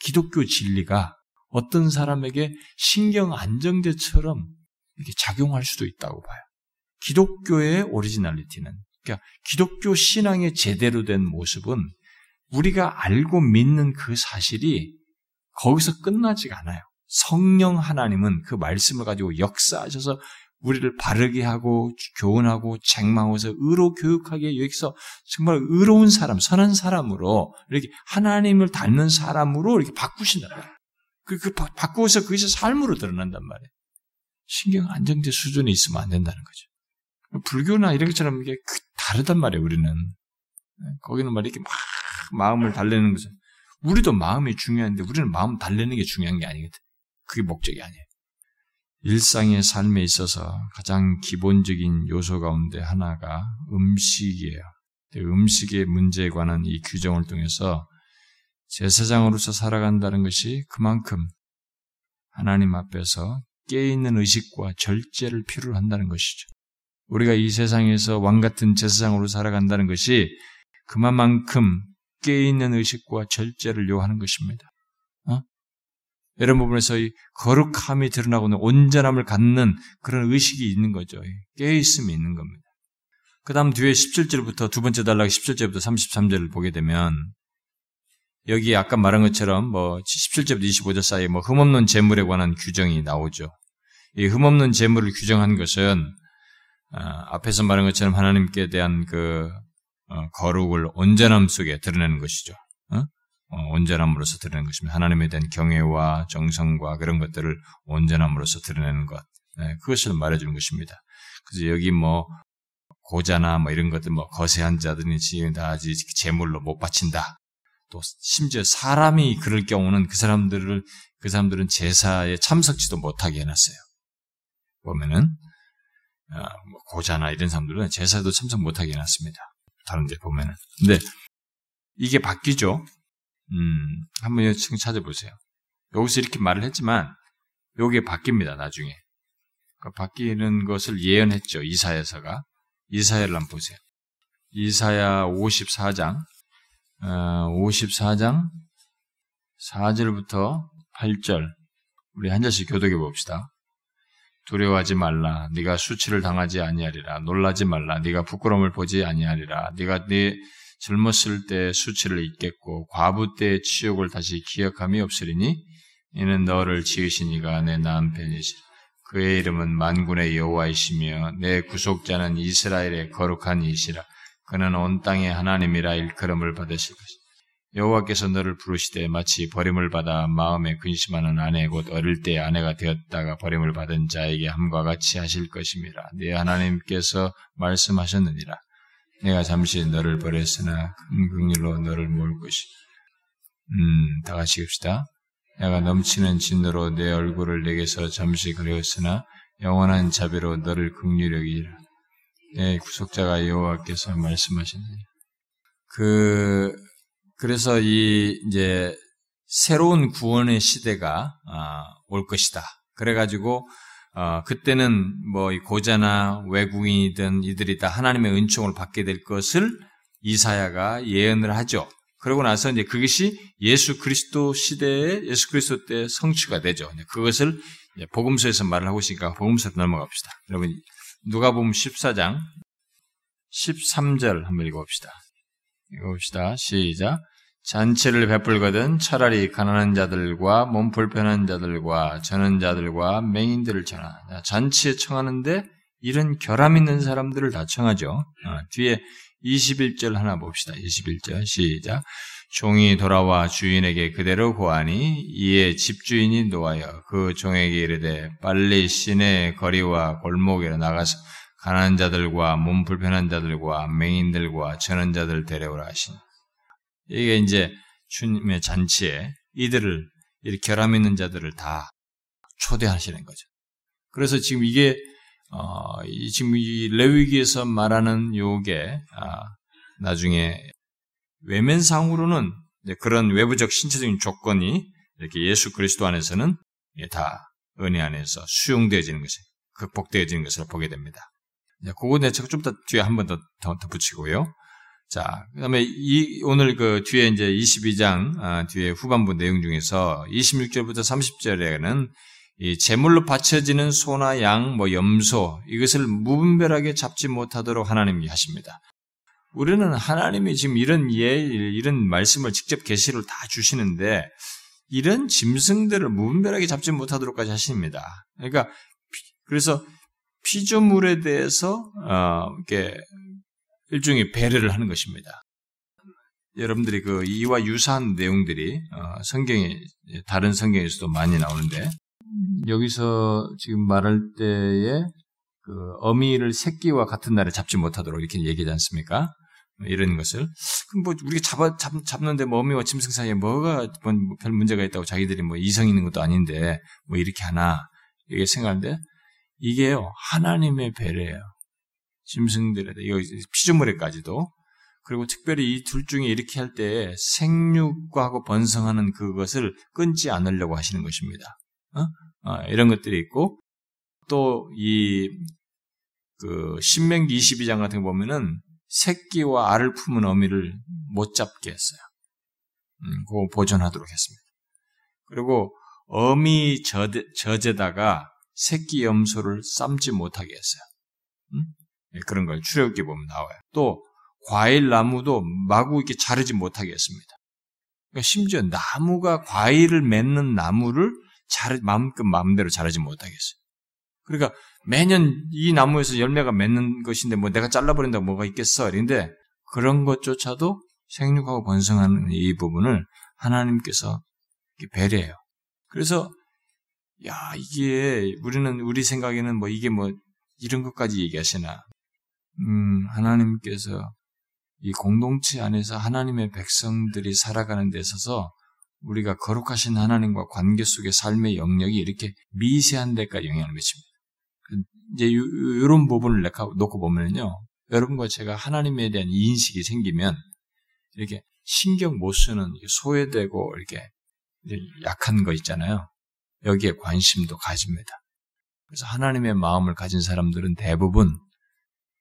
기독교 진리가 어떤 사람에게 신경 안정제처럼 이렇게 작용할 수도 있다고 봐요. 기독교의 오리지널리티는 그러니까 기독교 신앙의 제대로 된 모습은 우리가 알고 믿는 그 사실이 거기서 끝나지가 않아요. 성령 하나님은 그 말씀을 가지고 역사하셔서 우리를 바르게 하고 교훈하고 책망해서 의로 교육하게 여기서 정말 의로운 사람, 선한 사람으로 이렇게 하나님을 닮는 사람으로 이렇게 바꾸신다. 그, 그 바 꾸어서 그것이 삶으로 드러난단 말이에요. 신경 안정제 수준에 있으면 안 된다는 거죠. 불교나 이런 것처럼 이게 그 다르단 말이에요, 우리는. 거기는 말 이렇게 막 마음을 달래는 것은 우리도 마음이 중요한데 우리는 마음 달래는 게 중요한 게 아니거든. 그게 목적이 아니에요. 일상의 삶에 있어서 가장 기본적인 요소 가운데 하나가 음식이에요. 음식의 문제에 관한 이 규정을 통해서 제사장으로서 살아간다는 것이 그만큼 하나님 앞에서 깨있는 의식과 절제를 필요로 한다는 것이죠. 우리가 이 세상에서 왕 같은 제사장으로 살아간다는 것이 그만큼 깨있는 의식과 절제를 요하는 것입니다. 어? 이런 부분에서 이 거룩함이 드러나고 는 온전함을 갖는 그런 의식이 있는 거죠. 깨있음이 있는 겁니다. 그 다음 뒤에 17절부터 두 번째 단락 17절부터 33절을 보게 되면 여기 아까 말한 것처럼 뭐 17절부터 25절 사이에 뭐 흠없는 재물에 관한 규정이 나오죠. 이 흠없는 재물을 규정한 것은 어, 앞에서 말한 것처럼 하나님께 대한 그 어, 거룩을 온전함 속에 드러내는 것이죠. 어? 어, 온전함으로서 드러내는 것입니다. 하나님에 대한 경외와 정성과 그런 것들을 온전함으로써 드러내는 것. 네, 그것을 말해주는 것입니다. 그래서 여기 뭐 고자나 뭐 이런 것들 뭐 거세한 자들이 다 재물로 못 바친다. 또 심지어 사람이 그럴 경우는 그 사람들을 그 사람들은 제사에 참석지도 못하게 해놨어요. 보면은 뭐 고자나 이런 사람들은 제사도 참석 못하게 해놨습니다. 다른 데 보면은. 근데 이게 바뀌죠. 음, 한번 여기 찾아보세요. 여기서 이렇게 말을 했지만 요게 바뀝니다. 나중에. 그 바뀌는 것을 예언했죠. 이사야서가. 이사야를 한번 보세요. 이사야 54장 어, 54장 4절부터 8절 우리 한 절씩 교독해 봅시다. 두려워하지 말라. 네가 수치를 당하지 아니하리라. 놀라지 말라. 네가 부끄러움을 보지 아니하리라. 네가 네 젊었을 때 수치를 잊겠고 과부 때의 치욕을 다시 기억함이 없으리니 이는 너를 지으신 이가 내 남편이시라. 그의 이름은 만군의 여호와이시며 내 구속자는 이스라엘의 거룩한 이시라. 그는 온 땅의 하나님이라 일컬음을 받으실 것이다. 여호와께서 너를 부르시되 마치 버림을 받아 마음에 근심하는 아내 곧 어릴 때 아내가 되었다가 버림을 받은 자에게 함과 같이 하실 것임이라. 네 하나님께서 말씀하셨느니라. 내가 잠시 너를 버렸으나 큰 긍휼로 너를 모을 것이. 음, 다 같이 읍시다. 내가 넘치는 진노로 내 얼굴을 내게서 잠시 그리었으나 영원한 자비로 너를 긍휼히 여기라. 내 구속자가 여호와께서 말씀하셨느니라. 그 그래서 이 이제 새로운 구원의 시대가 아, 올 것이다. 그래가지고 어, 그때는 뭐 고자나 외국인이든 이들이 다 하나님의 은총을 받게 될 것을 이사야가 예언을 하죠. 그러고 나서 이제 그것이 예수 그리스도 시대에 예수 그리스도 때 성취가 되죠. 그것을 복음서에서 말을 하고 있으니까 복음서로 넘어갑시다. 여러분 누가복음 14장 13절 한번 읽어봅시다. 읽어봅시다. 시작. 잔치를 베풀거든 차라리 가난한 자들과 몸 불편한 자들과 저는 자들과 맹인들을 청하. 잔치에 청하는데 이런 결함 있는 사람들을 다 청하죠. 어, 뒤에 21절 하나 봅시다. 21절 시작. 종이 돌아와 주인에게 그대로 고하니 이에 집주인이 놓아여 그 종에게 이르되 빨리 시내 거리와 골목에 나가서 가난한 자들과 몸 불편한 자들과 맹인들과 전원 자들 데려오라 하시니 이게 이제 주님의 잔치에 이들을 이렇게 결함 있는 자들을 다 초대하시는 거죠. 그래서 지금 이게 어, 지금 이 레위기에서 말하는 요게 아, 나중에 외면상으로는 그런 외부적 신체적인 조건이 이렇게 예수 그리스도 안에서는 다 은혜 안에서 수용되어지는 것이 극복되어지는 것을 보게 됩니다. 그거 내가 좀더 뒤에 한 번더더 붙이고요. 자, 그 다음에 이, 오늘 그 뒤에 이제 22장, 아, 뒤에 후반부 내용 중에서 26절부터 30절에는 이 제물로 바쳐지는 소나 양, 뭐 염소, 이것을 무분별하게 잡지 못하도록 하나님이 하십니다. 우리는 하나님이 지금 이런 예, 이런 말씀을 직접 계시를 다 주시는데, 이런 짐승들을 무분별하게 잡지 못하도록까지 하십니다. 그러니까, 그래서 피조물에 대해서, 어, 이렇게 일종의 배려를 하는 것입니다. 여러분들이 그 이와 유사한 내용들이 어, 성경에 다른 성경에서도 많이 나오는데 여기서 지금 말할 때에 그 어미를 새끼와 같은 날에 잡지 못하도록 이렇게 얘기하지 않습니까? 이런 것을 그럼 뭐 우리가 잡아 잡, 잡는데 뭐 어미와 짐승 사이에 뭐가 뭐 별 문제가 있다고 자기들이 뭐 이성 있는 것도 아닌데 뭐 이렇게 하나 이게 생각하는데 이게요 하나님의 배려예요. 짐승들에 대해 피조물에까지도 그리고 특별히 이 둘 중에 이렇게 할 때 생육하고 번성하는 그것을 끊지 않으려고 하시는 것입니다. 어? 어, 이런 것들이 있고 또 이 그 신명기 22장 같은 거 보면은 새끼와 알을 품은 어미를 못 잡게 했어요. 음, 그거 보존하도록 했습니다. 그리고 어미 저제, 저제다가 새끼 염소를 삶지 못하게 했어요. 음? 예, 그런 걸 출애굽기 보면 나와요. 또 과일 나무도 마구 이렇게 자르지 못하게 했습니다. 그러니까 심지어 나무가 과일을 맺는 나무를 자르 마음껏 마음대로 자르지 못하게 했어요. 그러니까 매년 이 나무에서 열매가 맺는 것인데 뭐 내가 잘라버린다고 뭐가 있겠어? 그런데 그런 것조차도 생육하고 번성하는 이 부분을 하나님께서 배려해요. 그래서 야 이게 우리는 우리 생각에는 뭐 이게 뭐 이런 것까지 얘기하시나 음, 하나님께서 이 공동체 안에서 하나님의 백성들이 살아가는 데 있어서 우리가 거룩하신 하나님과 관계 속의 삶의 영역이 이렇게 미세한 데까지 영향을 미칩니다. 이제 이런 부분을 놓고 보면요. 여러분과 제가 하나님에 대한 인식이 생기면 이렇게 신경 못 쓰는 소외되고 이렇게 약한 거 있잖아요. 여기에 관심도 가집니다. 그래서 하나님의 마음을 가진 사람들은 대부분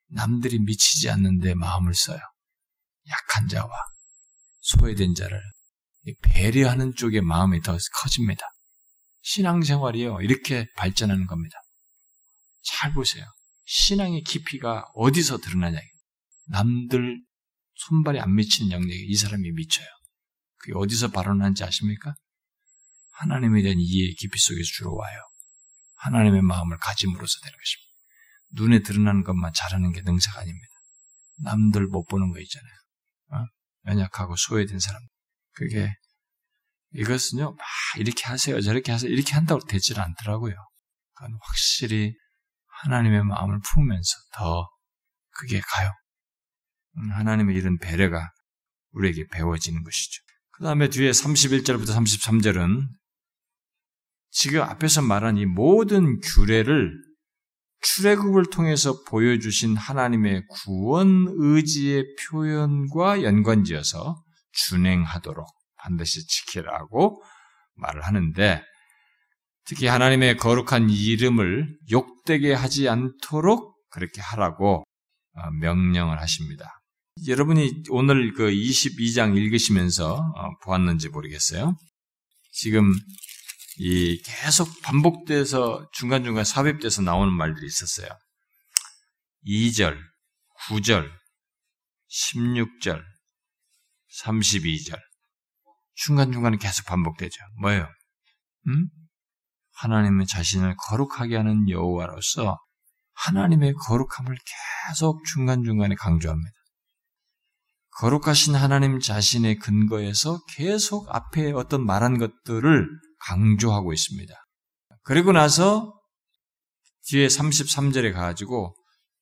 남들이 미치지 않는데 마음을 써요. 약한 자와 소외된 자를 배려하는 쪽에 마음이 더 커집니다. 신앙생활이요. 이렇게 발전하는 겁니다. 잘 보세요. 신앙의 깊이가 어디서 드러나냐. 남들 손발이 안 미치는 영역에 이 사람이 미쳐요. 그게 어디서 발언하는지 아십니까? 하나님에 대한 이해 깊이 속에서 주로 와요. 하나님의 마음을 가짐으로써 되는 것입니다. 눈에 드러나는 것만 잘하는 게 능사가 아닙니다. 남들 못 보는 거 있잖아요. 어? 연약하고 소외된 사람. 그게 이것은요, 막 이렇게 하세요, 저렇게 하세요, 이렇게 한다고 되질 않더라고요. 그건 확실히 하나님의 마음을 품으면서 더 그게 가요. 음, 하나님의 이런 배려가 우리에게 배워지는 것이죠. 그 다음에 뒤에 31절부터 33절은 지금 앞에서 말한 이 모든 규례를 출애굽을 통해서 보여주신 하나님의 구원 의지의 표현과 연관지어서 준행하도록 반드시 지키라고 말을 하는데 특히 하나님의 거룩한 이름을 욕되게 하지 않도록 그렇게 하라고 어, 명령을 하십니다. 여러분이 오늘 그 22장 읽으시면서 어, 보았는지 모르겠어요. 지금 이 계속 반복돼서 중간중간 삽입돼서 나오는 말들이 있었어요. 2절, 9절, 16절, 32절. 중간중간에 계속 반복되죠. 뭐예요? 음? 하나님의 자신을 거룩하게 하는 여호와로서 하나님의 거룩함을 계속 중간중간에 강조합니다. 거룩하신 하나님 자신의 근거에서 계속 앞에 어떤 말한 것들을 강조하고 있습니다. 그리고 나서 뒤에 33절에 가가지고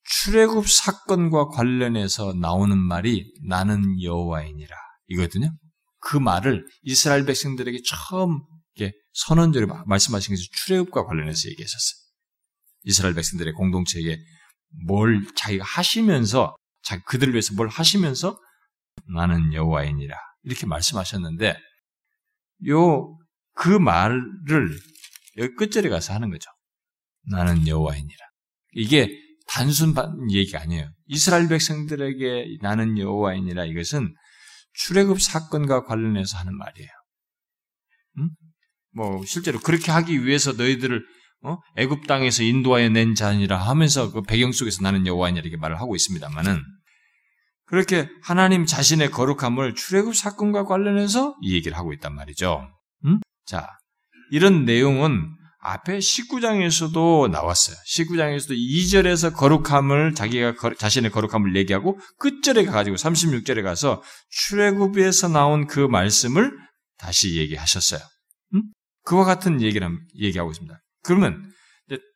출애굽 사건과 관련해서 나오는 말이 나는 여호와이니라 이거든요. 그 말을 이스라엘 백성들에게 처음 선언적으로 말씀하신 것이 출애굽과 관련해서 얘기했었어요. 이스라엘 백성들의 공동체에 뭘 자기가 하시면서 자기 그들을 위해서 뭘 하시면서 나는 여호와이니라 이렇게 말씀하셨는데 요 그 말을 여기 끝절에 가서 하는 거죠. 나는 여호와이니라. 이게 단순 얘기가 아니에요. 이스라엘 백성들에게 나는 여호와이니라 이것은 출애굽 사건과 관련해서 하는 말이에요. 음? 뭐 실제로 그렇게 하기 위해서 너희들을 어? 애굽 땅에서 인도하여 낸 자니라 하면서 그 배경 속에서 나는 여호와냐 이렇게 말을 하고 있습니다만은 그렇게 하나님 자신의 거룩함을 출애굽 사건과 관련해서 이 얘기를 하고 있단 말이죠. 음? 자, 이런 내용은 앞에 19장에서도 나왔어요. 19장에서도 2절에서 거룩함을 자기가 거, 자신의 거룩함을 얘기하고 끝절에 가가지고 36절에 가서 출애굽에서 나온 그 말씀을 다시 얘기하셨어요. 음? 그와 같은 얘기를 얘기하고 있습니다. 그러면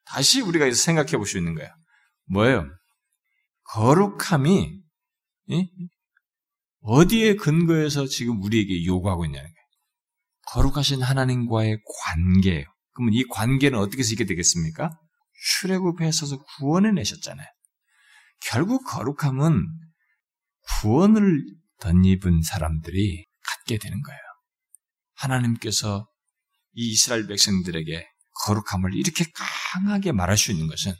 다시 우리가 생각해 볼 수 있는 거예요. 뭐예요? 거룩함이 어디에 근거해서 지금 우리에게 요구하고 있냐는 거예요. 거룩하신 하나님과의 관계예요. 그러면 이 관계는 어떻게 있게 되겠습니까? 출애굽에 서서 구원을 내셨잖아요. 결국 거룩함은 구원을 덧입은 사람들이 갖게 되는 거예요. 하나님께서 이 이스라엘 백성들에게 거룩함을 이렇게 강하게 말할 수 있는 것은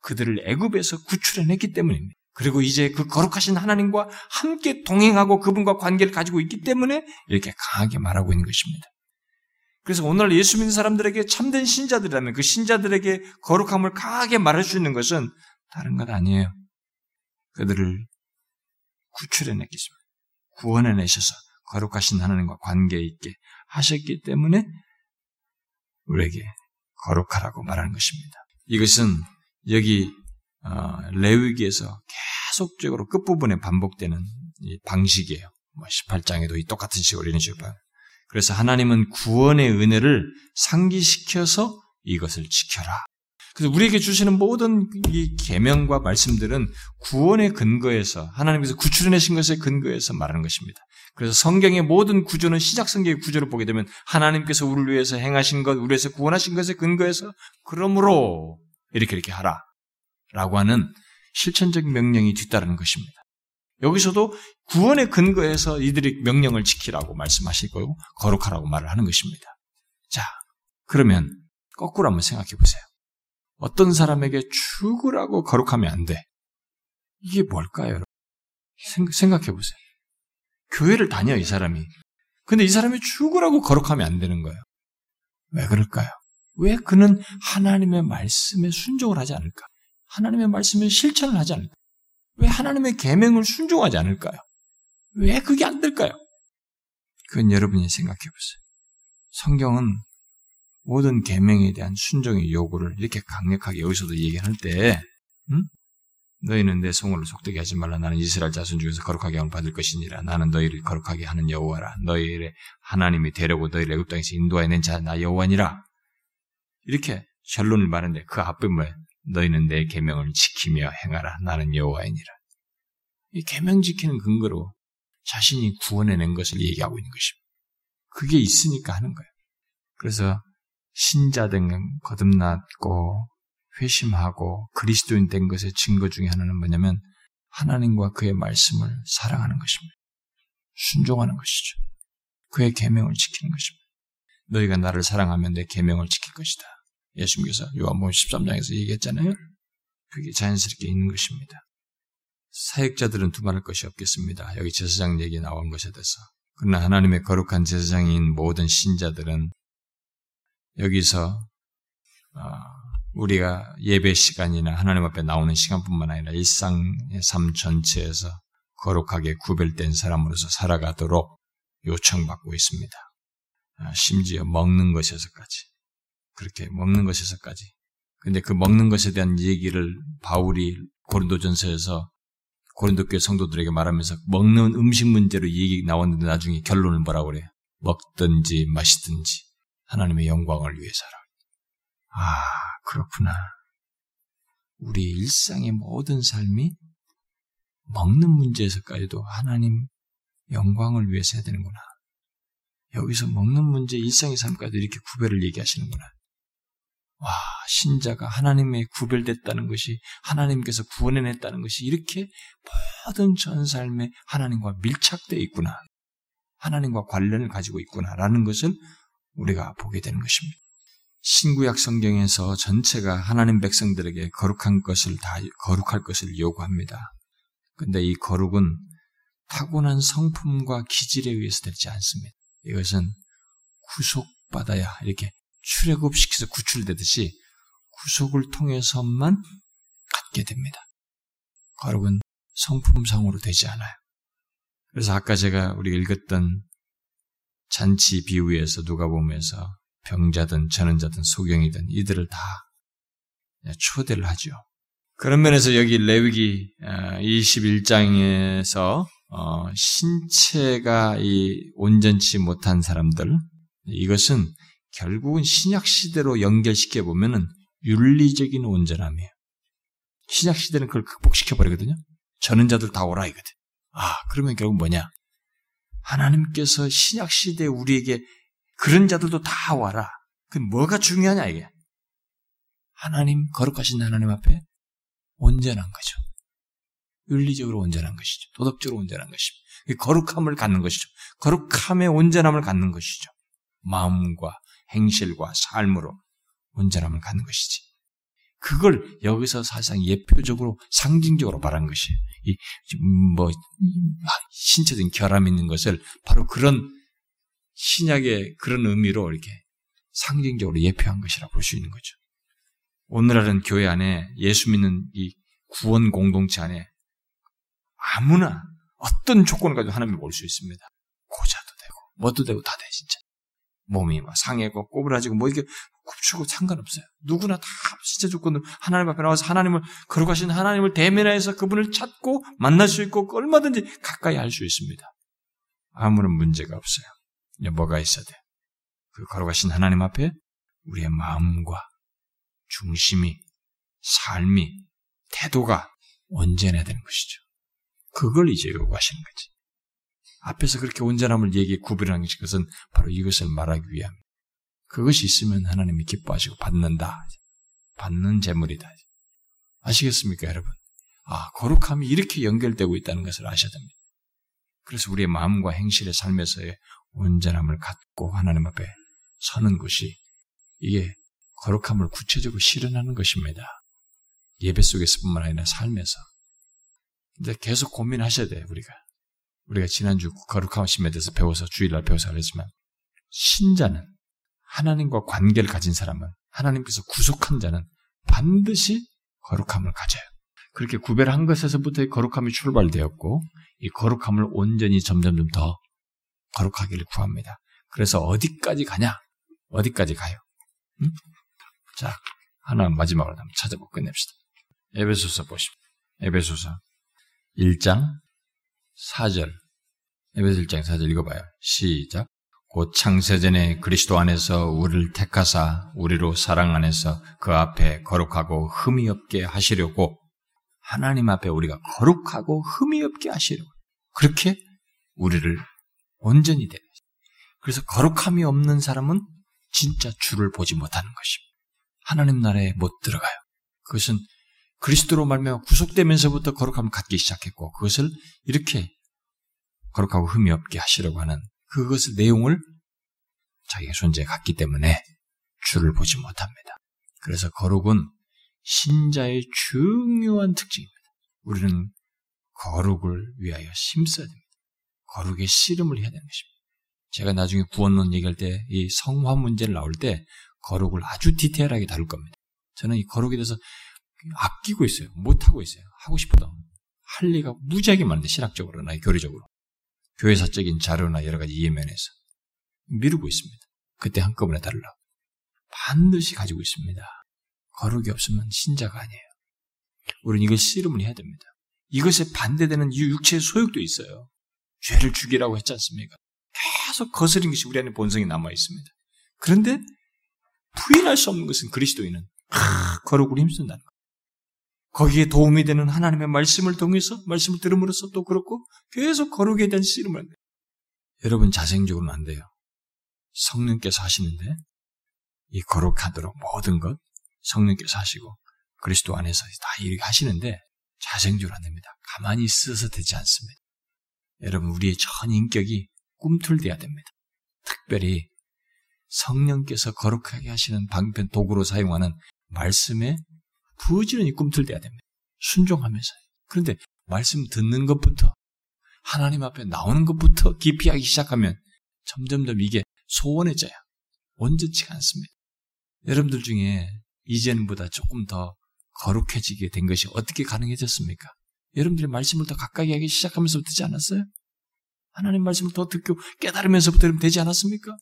그들을 애굽에서 구출해냈기 때문입니다. 그리고 이제 그 거룩하신 하나님과 함께 동행하고 그분과 관계를 가지고 있기 때문에 이렇게 강하게 말하고 있는 것입니다. 그래서 오늘 예수 믿는 사람들에게 참된 신자들이라면 그 신자들에게 거룩함을 강하게 말할 수 있는 것은 다른 것 아니에요. 그들을 구출해냈겠습니다. 구원해내셔서 거룩하신 하나님과 관계 있게 하셨기 때문에 우리에게 거룩하라고 말하는 것입니다. 이것은 여기 어, 레위기에서 계속적으로 끝부분에 반복되는 방식이에요. 18장에도 뭐이 똑같은 식으로 이런 식으로 봐요. 그래서 하나님은 구원의 은혜를 상기시켜서 이것을 지켜라. 그래서 우리에게 주시는 모든 이 계명과 말씀들은 구원의 근거에서 하나님께서 구출해내신 것에 근거해서 말하는 것입니다. 그래서 성경의 모든 구조는 시작 성경의 구조를 보게 되면 하나님께서 우리를 위해서 행하신 것, 우리에서 구원하신 것에 근거해서 그러므로 이렇게 이렇게 하라. 라고 하는 실천적 명령이 뒤따르는 것입니다. 여기서도 구원의 근거에서 이들이 명령을 지키라고 말씀하실 거고 거룩하라고 말을 하는 것입니다. 자, 그러면 거꾸로 한번 생각해 보세요. 어떤 사람에게 죽으라고 거룩하면 안 돼. 이게 뭘까요? 생각해 보세요. 교회를 다녀, 이 사람이. 근데 이 사람이 죽으라고 거룩하면 안 되는 거예요. 왜 그럴까요? 왜 그는 하나님의 말씀에 순종을 하지 않을까? 하나님의 말씀에 실천을 하지 않을까? 왜 하나님의 계명을 순종하지 않을까요? 왜 그게 안 될까요? 그건 여러분이 생각해 보세요. 성경은 모든 계명에 대한 순종의 요구를 이렇게 강력하게 여기서도 얘기할 때, 응? 너희는 내 성호를 속되게 하지 말라. 나는 이스라엘 자손 중에서 거룩하게 함을 받을 것이니라. 나는 너희를 거룩하게 하는 여호와라. 너희의 하나님이 데려고 너희를 애굽 땅에서 인도해낸 자 나 여호와니라. 이렇게 결론을 말하는데 그 앞에 뭐야? 너희는 내 계명을 지키며 행하라. 나는 여호와이니라. 이 계명 지키는 근거로 자신이 구원해낸 것을 얘기하고 있는 것입니다. 그게 있으니까 하는 거예요. 그래서 신자 된 거듭났고 회심하고 그리스도인 된 것의 증거 중에 하나는 뭐냐면 하나님과 그의 말씀을 사랑하는 것입니다. 순종하는 것이죠. 그의 계명을 지키는 것입니다. 너희가 나를 사랑하면 내 계명을 지킬 것이다. 예수님께서 요한복음 13장에서 얘기했잖아요. 그게 자연스럽게 있는 것입니다. 사역자들은 두말할 것이 없겠습니다. 여기 제사장 얘기 나온 것에 대해서. 그러나 하나님의 거룩한 제사장인 모든 신자들은 여기서 아, 우리가 예배 시간이나 하나님 앞에 나오는 시간뿐만 아니라 일상의 삶 전체에서 거룩하게 구별된 사람으로서 살아가도록 요청받고 있습니다. 아, 심지어 먹는 것에서까지. 그렇게 먹는 것에서까지. 근데 그 먹는 것에 대한 얘기를 바울이 고린도전서에서 고린도 교회 성도들에게 말하면서 먹는 음식 문제로 얘기 나왔는데 나중에 결론은 뭐라고 그래요? 먹든지 마시든지 하나님의 영광을 위해서라. 아, 그렇구나. 우리 일상의 모든 삶이 먹는 문제에서까지도 하나님 영광을 위해서 해야 되는구나. 여기서 먹는 문제, 일상의 삶까지 이렇게 구별을 얘기하시는구나. 와, 신자가 하나님의 구별됐다는 것이, 하나님께서 구원해냈다는 것이 이렇게 모든 전 삶에 하나님과 밀착되어 있구나. 하나님과 관련을 가지고 있구나라는 것을 우리가 보게 되는 것입니다. 신구약 성경에서 전체가 하나님 백성들에게 거룩한 것을 다 거룩할 것을 요구합니다. 근데 이 거룩은 타고난 성품과 기질에 의해서 되지 않습니다. 이것은 구속받아야 이렇게 출애굽시켜서 구출되듯이 구속을 통해서만 갖게 됩니다. 거룩은 성품상으로 되지 않아요. 그래서 아까 제가 우리 읽었던 잔치 비유에서 누가 보면서 병자든 전원자든 소경이든 이들을 다 초대를 하죠. 그런 면에서 여기 레위기 21장에서 어, 어, 신체가 온전치 못한 사람들 이것은 결국은 신약 시대로 연결시켜 보면은 윤리적인 온전함이에요. 신약 시대는 그걸 극복시켜 버리거든요. 전원자들 다 오라 이거든. 아 그러면 결국 뭐냐? 하나님께서 신약 시대 우리에게 그런 자들도 다 와라. 그 뭐가 중요하냐 이게? 하나님 거룩하신 하나님 앞에 온전한 거죠. 윤리적으로 온전한 것이죠. 도덕적으로 온전한 것이죠. 거룩함을 갖는 것이죠. 거룩함의 온전함을 갖는 것이죠. 마음과 행실과 삶으로 온전함을 갖는 것이지. 그걸 여기서 사실상 예표적으로 상징적으로 말한 것이 이뭐 신체적인 결함 있는 것을 바로 그런 신약의 그런 의미로 이렇게 상징적으로 예표한 것이라 볼 수 있는 거죠. 오늘날은 교회 안에 예수 믿는 이 구원 공동체 안에 아무나 어떤 조건을 가지고 하나님을 볼 수 있습니다. 고자도 되고 뭐도 되고 다 돼 진짜. 몸이 막 상해고 꼬부라지고 뭐 이게 굽추고 상관없어요. 누구나 다 진짜 조건으로 하나님 앞에 나와서 하나님을 거룩하신 하나님을 대면해서 그분을 찾고 만날 수 있고 얼마든지 가까이 할 수 있습니다. 아무런 문제가 없어요. 뭐가 있어야 돼? 그 거룩하신 하나님 앞에 우리의 마음과 중심이, 삶이, 태도가 온전해야 되는 것이죠. 그걸 이제 요구하시는 거지. 앞에서 그렇게 온전함을 얘기 구별하는 것은 바로 이것을 말하기 위함. 그것이 있으면 하나님이 기뻐하시고 받는다. 받는 재물이다. 아시겠습니까, 여러분? 아, 거룩함이 이렇게 연결되고 있다는 것을 아셔야 됩니다. 그래서 우리의 마음과 행실의 삶에서의 온전함을 갖고 하나님 앞에 서는 것이 이게 거룩함을 구체적으로 실현하는 것입니다. 예배 속에서뿐만 아니라 삶에서. 근데 계속 고민하셔야 돼요, 우리가. 우리가 지난주 거룩하심에 대해서 배워서 주일날 배워서 알았지만 신자는 하나님과 관계를 가진 사람은 하나님께서 구속한 자는 반드시 거룩함을 가져요. 그렇게 구별한 것에서부터 거룩함이 출발되었고 이 거룩함을 온전히 점점점 더 거룩하기를 구합니다. 그래서 어디까지 가냐? 어디까지 가요? 응? 자, 하나 마지막으로 한번 찾아보고 끝냅시다. 에베소서 보십시오. 에베소서 1장 4절 에베소 1장 4절 읽어봐요. 시작. 곧 창세전에 그리스도 안에서 우리를 택하사 우리로 사랑 안에서 그 앞에 거룩하고 흠이 없게 하시려고 하나님 앞에 우리가 거룩하고 흠이 없게 하시려고 그렇게 우리를 온전히 되는 그래서 거룩함이 없는 사람은 진짜 주를 보지 못하는 것입니다. 하나님 나라에 못 들어가요. 그것은 그리스도로 말미암아 구속되면서부터 거룩함을 갖기 시작했고 그것을 이렇게 거룩하고 흠이 없게 하시려고 하는 그것의 내용을 자기가 존재에 갖기 때문에 주를 보지 못합니다. 그래서 거룩은 신자의 중요한 특징입니다. 우리는 거룩을 위하여 심써야 됩니다. 거룩의 씨름을 해야 되는 것입니다. 제가 나중에 구원론 얘기할 때 이 성화 문제를 나올 때 거룩을 아주 디테일하게 다룰 겁니다. 저는 이 거룩에 대해서 아끼고 있어요. 못하고 있어요. 하고 싶어도. 할 리가 무지하게 많은데, 신학적으로나 교리적으로. 교회사적인 자료나 여러 가지 이해면에서. 미루고 있습니다. 그때 한꺼번에 다르려 반드시 가지고 있습니다. 거룩이 없으면 신자가 아니에요. 우리는 이걸 씨름을 해야 됩니다. 이것에 반대되는 육체의 소욕도 있어요. 죄를 죽이라고 했지 않습니까? 계속 거스린 것이 우리 안에 본성이 남아 있습니다. 그런데 부인할 수 없는 것은 그리스도인은 거룩을 힘쓴다는 것. 거기에 도움이 되는 하나님의 말씀을 통해서 말씀을 들음으로써 또 그렇고 계속 거룩에 대한 씨름을. 여러분 자생적으로는 안 돼요. 성령께서 하시는데 이 거룩하도록 모든 것 성령께서 하시고 그리스도 안에서 다 이렇게 하시는데 자생적으로 안 됩니다. 가만히 있어서 되지 않습니다. 여러분 우리의 전 인격이 꿈틀대야 됩니다. 특별히 성령께서 거룩하게 하시는 방편 도구로 사용하는 말씀에 부지런히 꿈틀대야 됩니다. 순종하면서. 그런데 말씀 듣는 것부터 하나님 앞에 나오는 것부터 깊이 하기 시작하면 점점점 이게 소원해져요. 온전치가 않습니다. 여러분들 중에 이전보다 조금 더 거룩해지게 된 것이 어떻게 가능해졌습니까? 여러분들이 말씀을 더 가까이 하기 시작하면서 되지 않았어요? 하나님 말씀을 더 듣고 깨달으면서부터 되지 않았습니까?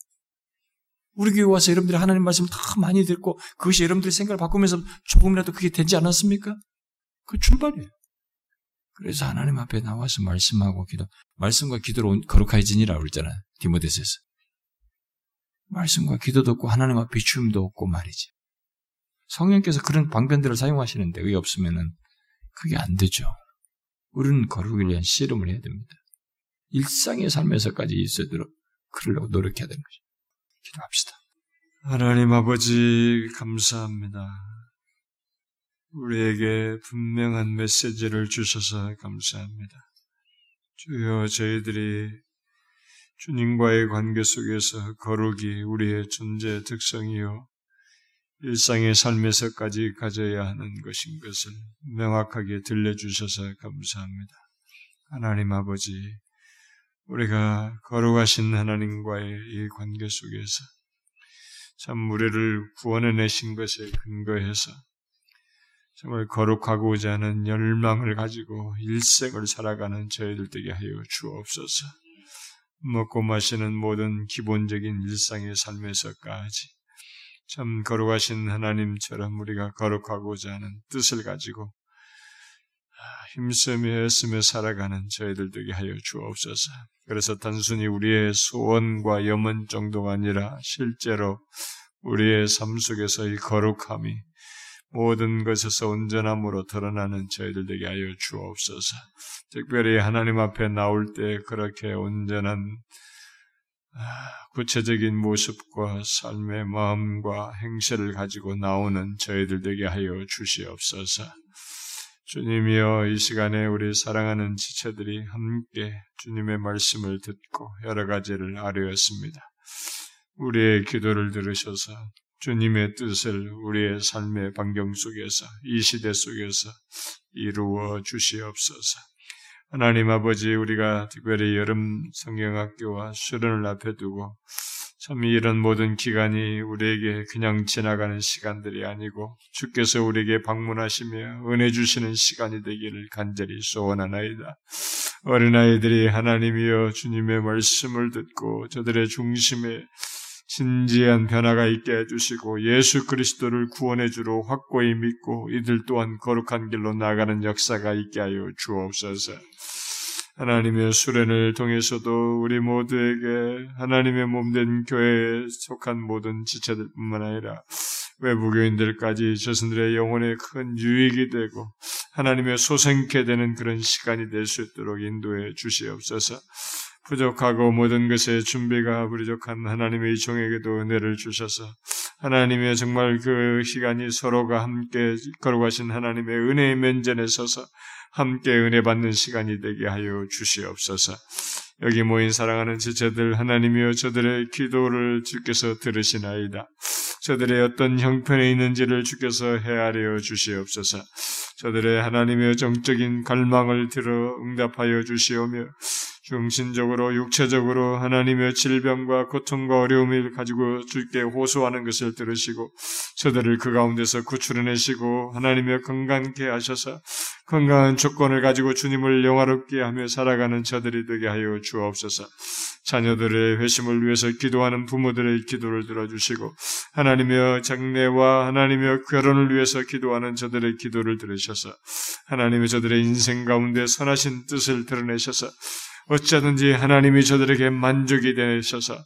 우리 교회 와서 여러분들이 하나님 말씀을 더 많이 듣고 그것이 여러분들의 생각을 바꾸면서 조금이라도 그게 되지 않았습니까? 그 출발이에요. 그래서 하나님 앞에 나와서 말씀하고 기도, 말씀과 기도로 거룩해지니라 그랬잖아요. 디모데스에서. 말씀과 기도도 없고 하나님 앞에 비춤도 없고 말이지. 성령께서 그런 방편들을 사용하시는데 그게 없으면은 그게 안 되죠. 우리는 거룩을 위한 씨름을 해야 됩니다. 일상의 삶에서까지 있어도록 그러려고 노력해야 되는 거죠. 기도합시다. 하나님 아버지 감사합니다. 우리에게 분명한 메시지를 주셔서 감사합니다. 주여 저희들이 주님과의 관계 속에서 거룩이 우리의 존재 특성이요 일상의 삶에서까지 가져야 하는 것인 것을 명확하게 들려주셔서 감사합니다. 하나님 아버지, 우리가 거룩하신 하나님과의 이 관계 속에서 참 우리를 구원해 내신 것에 근거해서 정말 거룩하고자 하는 열망을 가지고 일생을 살아가는 저희들 되게 하여 주옵소서. 먹고 마시는 모든 기본적인 일상의 삶에서까지 참 거룩하신 하나님처럼 우리가 거룩하고자 하는 뜻을 가지고 힘쓰며 애쓰며 살아가는 저희들 되게 하여 주옵소서. 그래서 단순히 우리의 소원과 염원 정도가 아니라 실제로 우리의 삶 속에서 이 거룩함이 모든 것에서 온전함으로 드러나는 저희들 되게 하여 주옵소서. 특별히 하나님 앞에 나올 때 그렇게 온전한 아, 구체적인 모습과 삶의 마음과 행실을 가지고 나오는 저희들 되게 하여 주시옵소서. 주님이여 이 시간에 우리 사랑하는 지체들이 함께 주님의 말씀을 듣고 여러 가지를 아뢰었습니다. 우리의 기도를 들으셔서 주님의 뜻을 우리의 삶의 반경 속에서 이 시대 속에서 이루어 주시옵소서. 하나님 아버지 우리가 특별히 여름 성경학교와 수련을 앞에 두고 참 이런 모든 기간이 우리에게 그냥 지나가는 시간들이 아니고 주께서 우리에게 방문하시며 은혜 주시는 시간이 되기를 간절히 소원하나이다. 어린아이들이 하나님이여 주님의 말씀을 듣고 저들의 중심에 진지한 변화가 있게 해주시고 예수 그리스도를 구원해 주로 확고히 믿고 이들 또한 거룩한 길로 나가는 역사가 있게 하여 주옵소서. 하나님의 수련을 통해서도 우리 모두에게 하나님의 몸된 교회에 속한 모든 지체들뿐만 아니라 외부교인들까지 저승들의 영혼에 큰 유익이 되고 하나님의 소생케 되는 그런 시간이 될 수 있도록 인도해 주시옵소서. 부족하고 모든 것에 준비가 부족한 하나님의 종에게도 은혜를 주셔서 하나님의 정말 그 시간이 서로가 함께 걸어가신 하나님의 은혜의 면전에 서서 함께 은혜 받는 시간이 되게 하여 주시옵소서. 여기 모인 사랑하는 지체들 하나님이여 저들의 기도를 주께서 들으시나이다. 저들의 어떤 형편에 있는지를 주께서 헤아려 주시옵소서. 저들의 하나님의 정적인 갈망을 들어 응답하여 주시오며 중심적으로 육체적으로 하나님의 질병과 고통과 어려움을 가지고 주께 호소하는 것을 들으시고 저들을 그 가운데서 구출해내시고 하나님의 건강케 하셔서 건강한 조건을 가지고 주님을 영화롭게 하며 살아가는 저들이 되게 하여 주옵소서. 자녀들의 회심을 위해서 기도하는 부모들의 기도를 들어주시고 하나님의 장래와 하나님의 결혼을 위해서 기도하는 저들의 기도를 들으셔서 하나님의 저들의 인생 가운데 선하신 뜻을 드러내셔서 어쩌든지 하나님이 저들에게 만족이 되셔서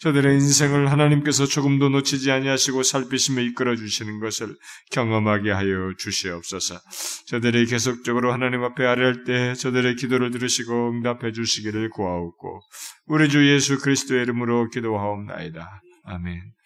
저들의 인생을 하나님께서 조금도 놓치지 아니하시고 살피시며 이끌어 주시는 것을 경험하게 하여 주시옵소서. 저들이 계속적으로 하나님 앞에 아뢰할 때 저들의 기도를 들으시고 응답해 주시기를 구하옵고 우리 주 예수 그리스도의 이름으로 기도하옵나이다. 아멘.